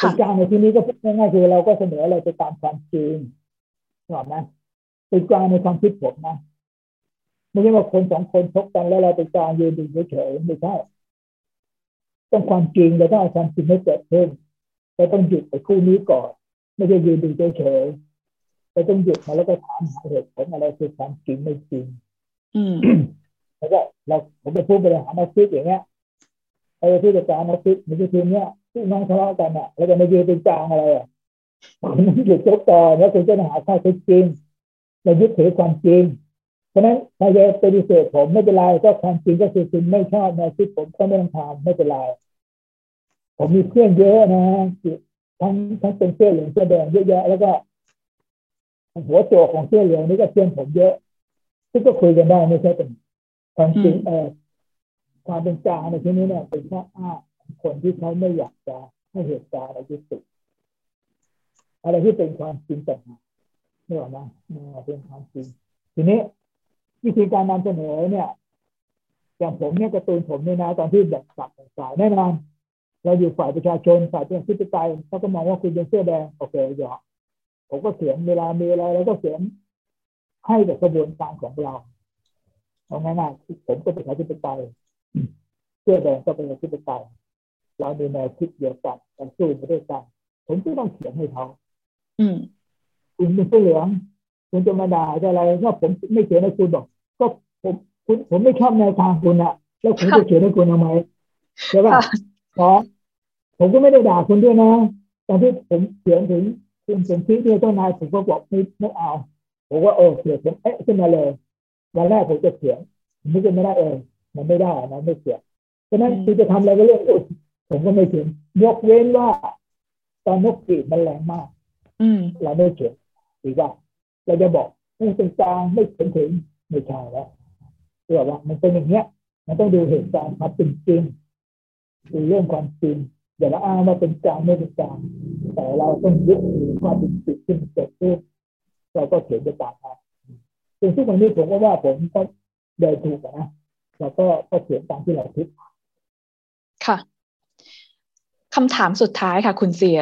[SPEAKER 3] เป็
[SPEAKER 2] ค่ะ
[SPEAKER 3] นกลางในที่นี้ก็พูดง่ายๆคือเราก็เสนออะไรไปตามความจริงถูกไหมเป็นกลางในความคิดผมนะไม่ใช่ว่าคนสองคนชกกันแล้วเราเป็นกลางยืนดูเฉยๆไม่ใช่ต้องความจริงเราต้องเอาความจริงให้เกิดขึ้นเราต้องหยุดไปคู่นี้ก่อน ไม่ใช่ยืนดูเฉยๆเราต้องหยุดมาแล้วก็ถามหาเหตุผลอะไรคือความจริงไม่จริง
[SPEAKER 2] อืม
[SPEAKER 3] แล้วก็เราผมไปพูดบริหารออฟฟิศอย่างเงี้ยไอ้ผู้จัดการออฟฟิศมีทีมเนี้ยที่น้องทะเลาะกันอะแล้วจะมายืนเป็นกลางอะไรอะคุณหยุดชกต่อแล้วคุณจะหาข้อเท็จจริงเรายึดถือความจริง เพราะนั้นถ้าจะปฏิเสธผมไม่เป็นไรก็ความจริงก็คือคุณไม่ชอบแนวคิดผมก็ไม่ต้องทำไม่เป็นไรผมมีเพื่อนเยอะนะทั้งทั้งเป็นเสื้อเหลืองเสื้อแดงเยอะแยะแล้วก็หัวโจกของเสื้อเหลืองนี่ก็เพื่อนผมเยอะ ซึ่งก็คุยกันได้ไม่ใช่เป็นความจริงเออความเป็นกลางในที่นี้เนี่ยเป็นแค่อ้าคนที่เขาไม่อยากจะให้เหตุการณ์อะไรยุติอะไรที่เป็นความจริงแต่างนี่หรอนะเป็นความจริง ทีนี้วิธีการนำเสนอเนี่ย อย่างผมเนี่ยกระตูนผมเนี่ยนะตอนที่แบบสับสายแน่นอนเราอยู่ฝ่ายประชาชนฝ่ายเป็นทิศไตยเขาก็มองว่าคุณเป็นเสื้อแดงโอเคเหรอผมก็เขียนเวลามีอะไรแล้วก็เขียน ให้กับกระบวนการของเราเอาง่ายๆผมก็เป็นประชาธิปไตยเสื้อแดงก็เป็นประชาธิปไตยเรามีแนวคิดเดียวกันกันสู้มาด้วยกันผมก็ต้องเขียนให้เขา
[SPEAKER 2] อืม
[SPEAKER 3] คุณเป็นเสื้อเหลืองคุณจะมาด่าจะอะไรถ้าผมไม่เขียนให้คุณบอกก็ผมคุณผมไม่ชอบแนวทางคุณอะแล้วผมจะเขียนให้คุณทำไมใช่ป่ะเพราะผมก็ไม่ได้ด่าคุณด้วยนะตอนที่ผมเขียนถึงคุณสมคิดเนี่ยเจ้านายผมก็บอกไม่ไม่เอา ผมว่าเออเขียนผมเอ๊ะขึ้นมาเลยวันแรกผมจะเขียนผมก็ไม่ได้เออมันไม่ได้นะไม่เขียนฉะนั้นคือจะทำอะไรก็เรื่องอื่นผมก็ไม่เขียนยกเว้นว่า ตอนนกปีมันแรงมาก
[SPEAKER 2] อืม
[SPEAKER 3] เราไม่เขียนหรือว่า เราจะบอกไม่เป็นกลางไม่เป็นถึงไม่ใช่แล้วเรื่องว่ามันเป็นอย่างเงี้ย มันต้องดูเหตุการณ์ความเป็นจริงดูเรื่องความจริงอย่าละอ้างว่าเป็นกลางไม่เป็นกลางแต่เราต้องยึดถือความเป็นจริงที่มันเกิดขึ้น เราก็เขียนไปตามนั้นซึ่งทุกวันนี้ผมก็ว่าผมก็เดินถูกนะเราก็ก็เขียนตามที่เราคิด
[SPEAKER 2] ค่ะคำถามสุดท้ายค่ะ คุณเสีย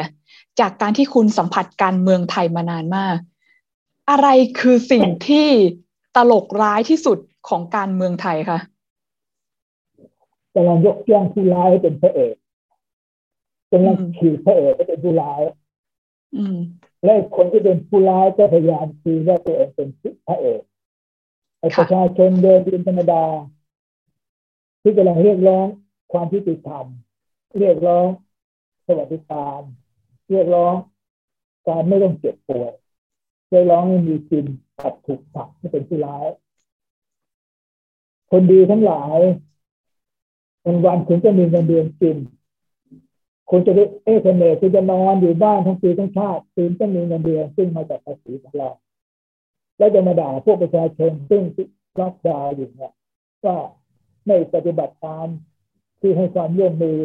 [SPEAKER 2] จากการที่คุณสัมผัสการเมืองไทยมานานมาก อะไรคือสิ่งที่ตลกร้ายที่สุดของการเมืองไทยคะ
[SPEAKER 3] กำลังยกย่องผู้ร้ายเป็นพระเอกกำลังขี่พระเอกเป็นผู้ร้าย และคนที่เป็นผู้ร้ายก็พยายามคีว่าตัวเองเป็นพระเอกไอ้ประชาชนเดินดินธรรมดา ที่กำลังเรียกร้องความยุติธรรม เรียกร้องสวัสดิการเรียกร้องการไม่ต้องเจ็บป่วยเรียกร้องให้มีกินตัดถูกตัดไม่เป็นผู้ร้าย คนดีทั้งหลายวันวันถึงจะมีเงินเดือนกิน คุณจะได้เอเทเนคุณจะนอนอยู่บ้านทั้งปีทั้งชาติคุณต้องมีเงินเดือนซึ่งมาจากภาษีของเรา แล้วจะมาด่าพวกประชาชนซึ่งรับดาวอยู่เนี่ยว่าไม่ปฏิบัติตามที่ให้ความร่วมมือ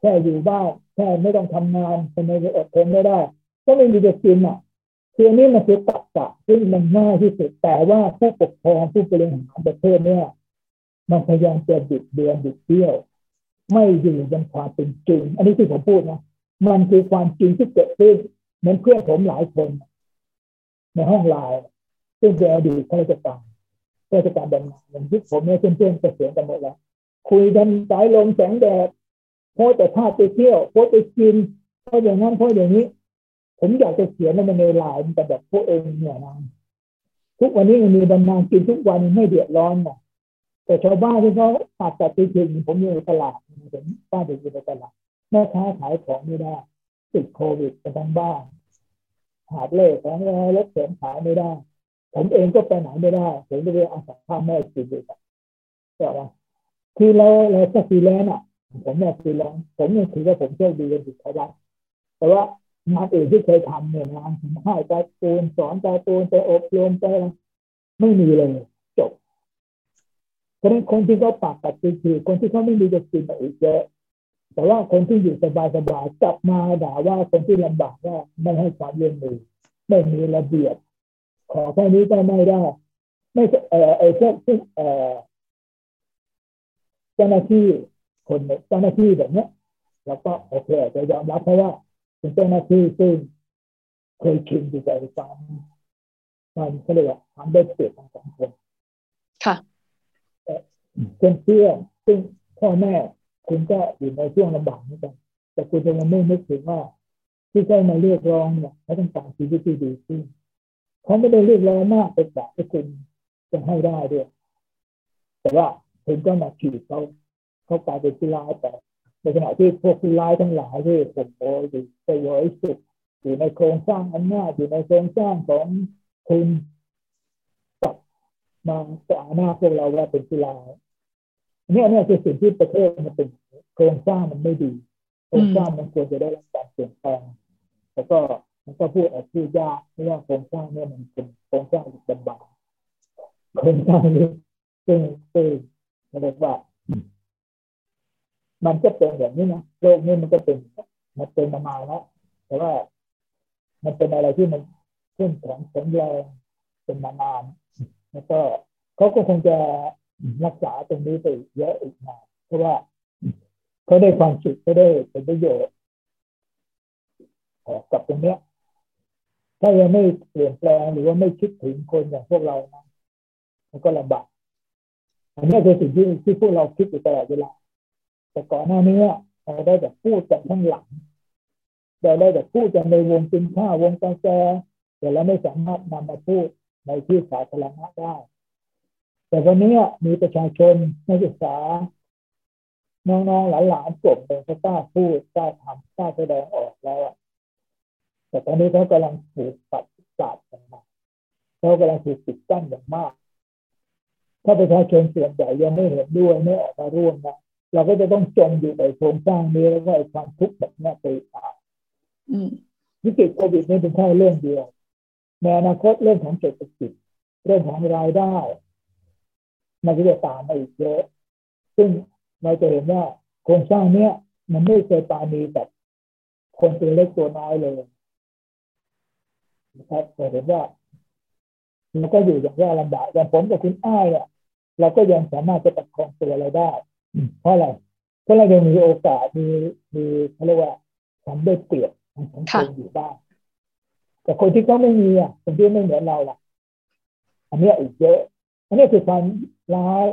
[SPEAKER 3] แค่อยู่บ้านแค่ไม่ต้องทำงานทำไมจะอดทนไม่ได้ ก็ไม่มีจะกินอะคือนี้มันคือตักกะซึ่งมันง่ายที่สุดแต่ว่าผู้ปกครองผู้บริหารประเทศเนี่ย มันพยายามจะบิดเบือนบิดเบี้ยว ไม่อยู่บนความเป็นจริง อันนี้ที่ผมพูดนะมันคือความจริงที่เกิดขึ้นเหมือนเพื่อนผมหลายคน ในห้องไลน์ซึ่งเป็นอดีตข้าราชการข้าราชการบำนาญอย่างที่ผมเนี่ยเพื่อนๆเกษียณกันหมดแล้วคุยกันสายลมแสงแดดโพสแต่ท่าไปเที่ยวโพสไปกินเพราะอย่างนั้นเพราะอย่างนี้ ผมอยากจะเขียนมันในไลน์แต่แบบพวกเองเนี่ยนะทุกวันนี้มันมีบรรณากินทุกวันไม่เดือดร้อนนะแต่ชาวบ้านที่เขาตัดแต่จริงผมอยู่ในตลาด ผมบ้านอยู่ในตลาดแม่ค้าขายของไม่ได้ติดโควิดกันทั้งบ้านหาเลขของอะไรรถเข็นขายไม่ได้ ผมเองก็ไปไหนไม่ได้ผมก็เลยอาศัยข้าแม่กินอยู่แต่ว่าคือเราเราก็ฟรีแลนซ์อะ ผมเนี่ยฟรีแลนซ์ผมยังถือว่าผมโชคดีกันสุดท้ายแต่ว่างานอื่นที่เคยทำเนี่ยงานผมให้การตูนสอนการตูนไปอบรมไปอะไรไม่มีเลย เพราะฉะนั้นคนที่เขาปากกัดคือคนที่เขาไม่มีจะกินอีกเยอะแต่ว่าคนที่อยู่สบายสบายกลับมาด่าว่าคนที่ลำบากว่าไม่ให้ความเรียนรู้ไม่มีระเบียบ ขอแค่นี้ก็ไม่ได้ไม่เออไอ้พวกที่เออเจ้าหน้าที่คนเจ้าหน้าที่แบบเนี้ยเราก็โอเคจะยอมรับเพราะว่าเป็นเจ้าหน้าที่ซึ่งเคยชินอยู่กับความมันเขาเรียกว่าความได้เปรียบของสังคม
[SPEAKER 2] ค่ะ
[SPEAKER 3] เพื่อนเพื่อนซึ่งพ่อแม่คุณก็อยู่ในช่วงลำบากเหมือนกันแต่คุณจะไม่นึกถึงว่า ที่เขามาเรียกร้องเนี่ยเขาต้องการชีวิตที่ดีขึ้นเขาไม่ได้เรียกร้องมากเป็นแบบที่คุณจะให้ได้ด้วย แต่ว่าคุณก็มาขีดเขาเขากลายเป็นผู้ร้ายแต่ในขณะที่พวกผู้ร้ายทั้งหลายที่ผมโอ้ยประโยสุดอยู่ในโครงสร้างอำนาจอยู่ในโครงสร้างของคุณ มาจะอาหน้าพวกเราว่าเป็นกีฬาเนี่ยเนี่ยคือสิ่งที่ประเทศมันเป็นโครงสร้างมันไม่ดีโครงสร้างมันควรจะได้รับการเปลี่ยนแปลงแล้วก็มันก็พูดออกพูดยากเพราะว่าโครงสร้างเนี่ยมันเป็นโครงสร้างบันบางโครงสร้างนี้ซึ่งซึ่งเรียกว่า มันก็เป็นแบบนี้นะโลกนี้มันก็เป็นมันเป็นมานาแล้วแต่ว่ามันเป็นอะไรที่มันขึ้นแข็งแข็งแรงเป็นมานาน แล้วก็เขาก็คงจะรักษาตรงนี้ไปเยอะอีกนานเพราะว่าเขาได้ความสุขเขาได้เป็นประโยชน์กับตรงเนี้ย ถ้ายังไม่เปลี่ยนแปลงหรือว่าไม่คิดถึงคนอย่างพวกเรานะมันก็ลำบากอันนี้คือสิ่งที่ที่พวกเราคิดอยู่ตลอดเวลา แต่ก่อนหน้านี้เราได้แต่พูดกันข้างหลังเราได้แต่พูดกันในวงกินข้าววงกาแฟแต่เราไม่สามารถนำมาพูด ในที่สาธารณะได้ แต่วันนี้มีประชาชนนักศึกษา น้องๆหลานๆจบเป็นกล้าพูดกล้าทำกล้าแสดงออกแล้วแต่ตอนนี้เขากำลังถูกปัดศาสตร์กันมาเขากำลังถูกปิดกั้นอย่างมาก ถ้าประชาชนส่วนใหญ่ยังไม่เห็นด้วยไม่ออกมาร่วมนะเราก็จะต้องจมอยู่ในโครงสร้างนี้แล้วก็ความทุกข์แบบนี้ไปตามวิกฤตโควิดนี่เป็นแค่เรื่องเดียว ในอนาคตเรื่องของเศรษฐกิจ เรื่องของรายได้ มันก็จะตามมาอีกเยอะ ซึ่งเราจะเห็นว่าโครงสร้างเนี้ยมันไม่เคยปานีแบบคนตัวเล็กตัวน้อยเลยนะครับเราเห็นว่าเราก็อยู่อย่างยากลำบากอย่างผมกับคุณอ้ายเนี่ยเราก็ยังสามารถจะประคองตัวเราได้ เพราะอะไรเพราะเรายังมีโอกาสมีมีเขาเรียกว่าทำได้เปรียบทางสังคมอยู่บ้าง แต่คนที่เขาไม่มีอะคนที่ไม่เหมือนเราล่ะ อันนี้อีกเยอะ อันนี้คือความร้าย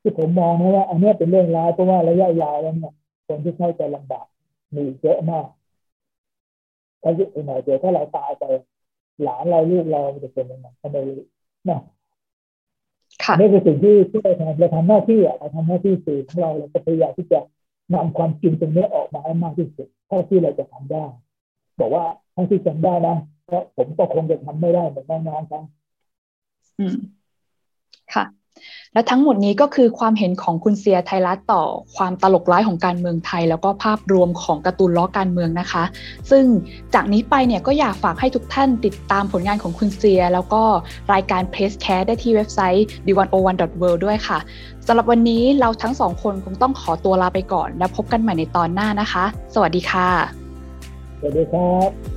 [SPEAKER 3] ที่ผมมองนะว่า อันนี้เป็นเรื่องร้ายเพราะว่าระยะยาวแล้วเนี่ยคนที่เข้าใจลำบากมีเยอะมากถ้าอีกหน่อยเดี๋ยวถ้าเราตายไปหลานเราลูกเราจะเป็นยังไงก็ไม่รู้นะนี่คือสิ่งที่ที่เราทำเราทำหน้าที่อะเราทำหน้าที่สื่อของเราเราก็พยายามที่จะนำความจริงตรงนี้ออกมาให้มากที่สุดเท่าที่เราจะทำได้ บอกว่าทั้งที่ทำได้นะเพราะผมก็คงจะทำไม่ได้เหมือนน้องๆครับ
[SPEAKER 2] อืมค่ะ และทั้งหมดนี้ก็คือความเห็นของคุณเซียไทยรัฐต่อความตลกร้ายของการเมืองไทย แล้วก็ภาพรวมของการ์ตูนล้อการเมืองนะคะ ซึ่งจากนี้ไปเนี่ยก็อยากฝากให้ทุกท่านติดตามผลงานของคุณเซีย แล้วก็รายการ p r e s s c a s t ได้ที่เว็บไซต์ d101.world ด้วยค่ะสำหรับวันนี้เราทั้งสองคนคงต้องขอตัวลาไปก่อน แล้วพบกันใหม่ในตอนหน้านะคะ สวัสดีค่ะ
[SPEAKER 3] สวัสดีครับ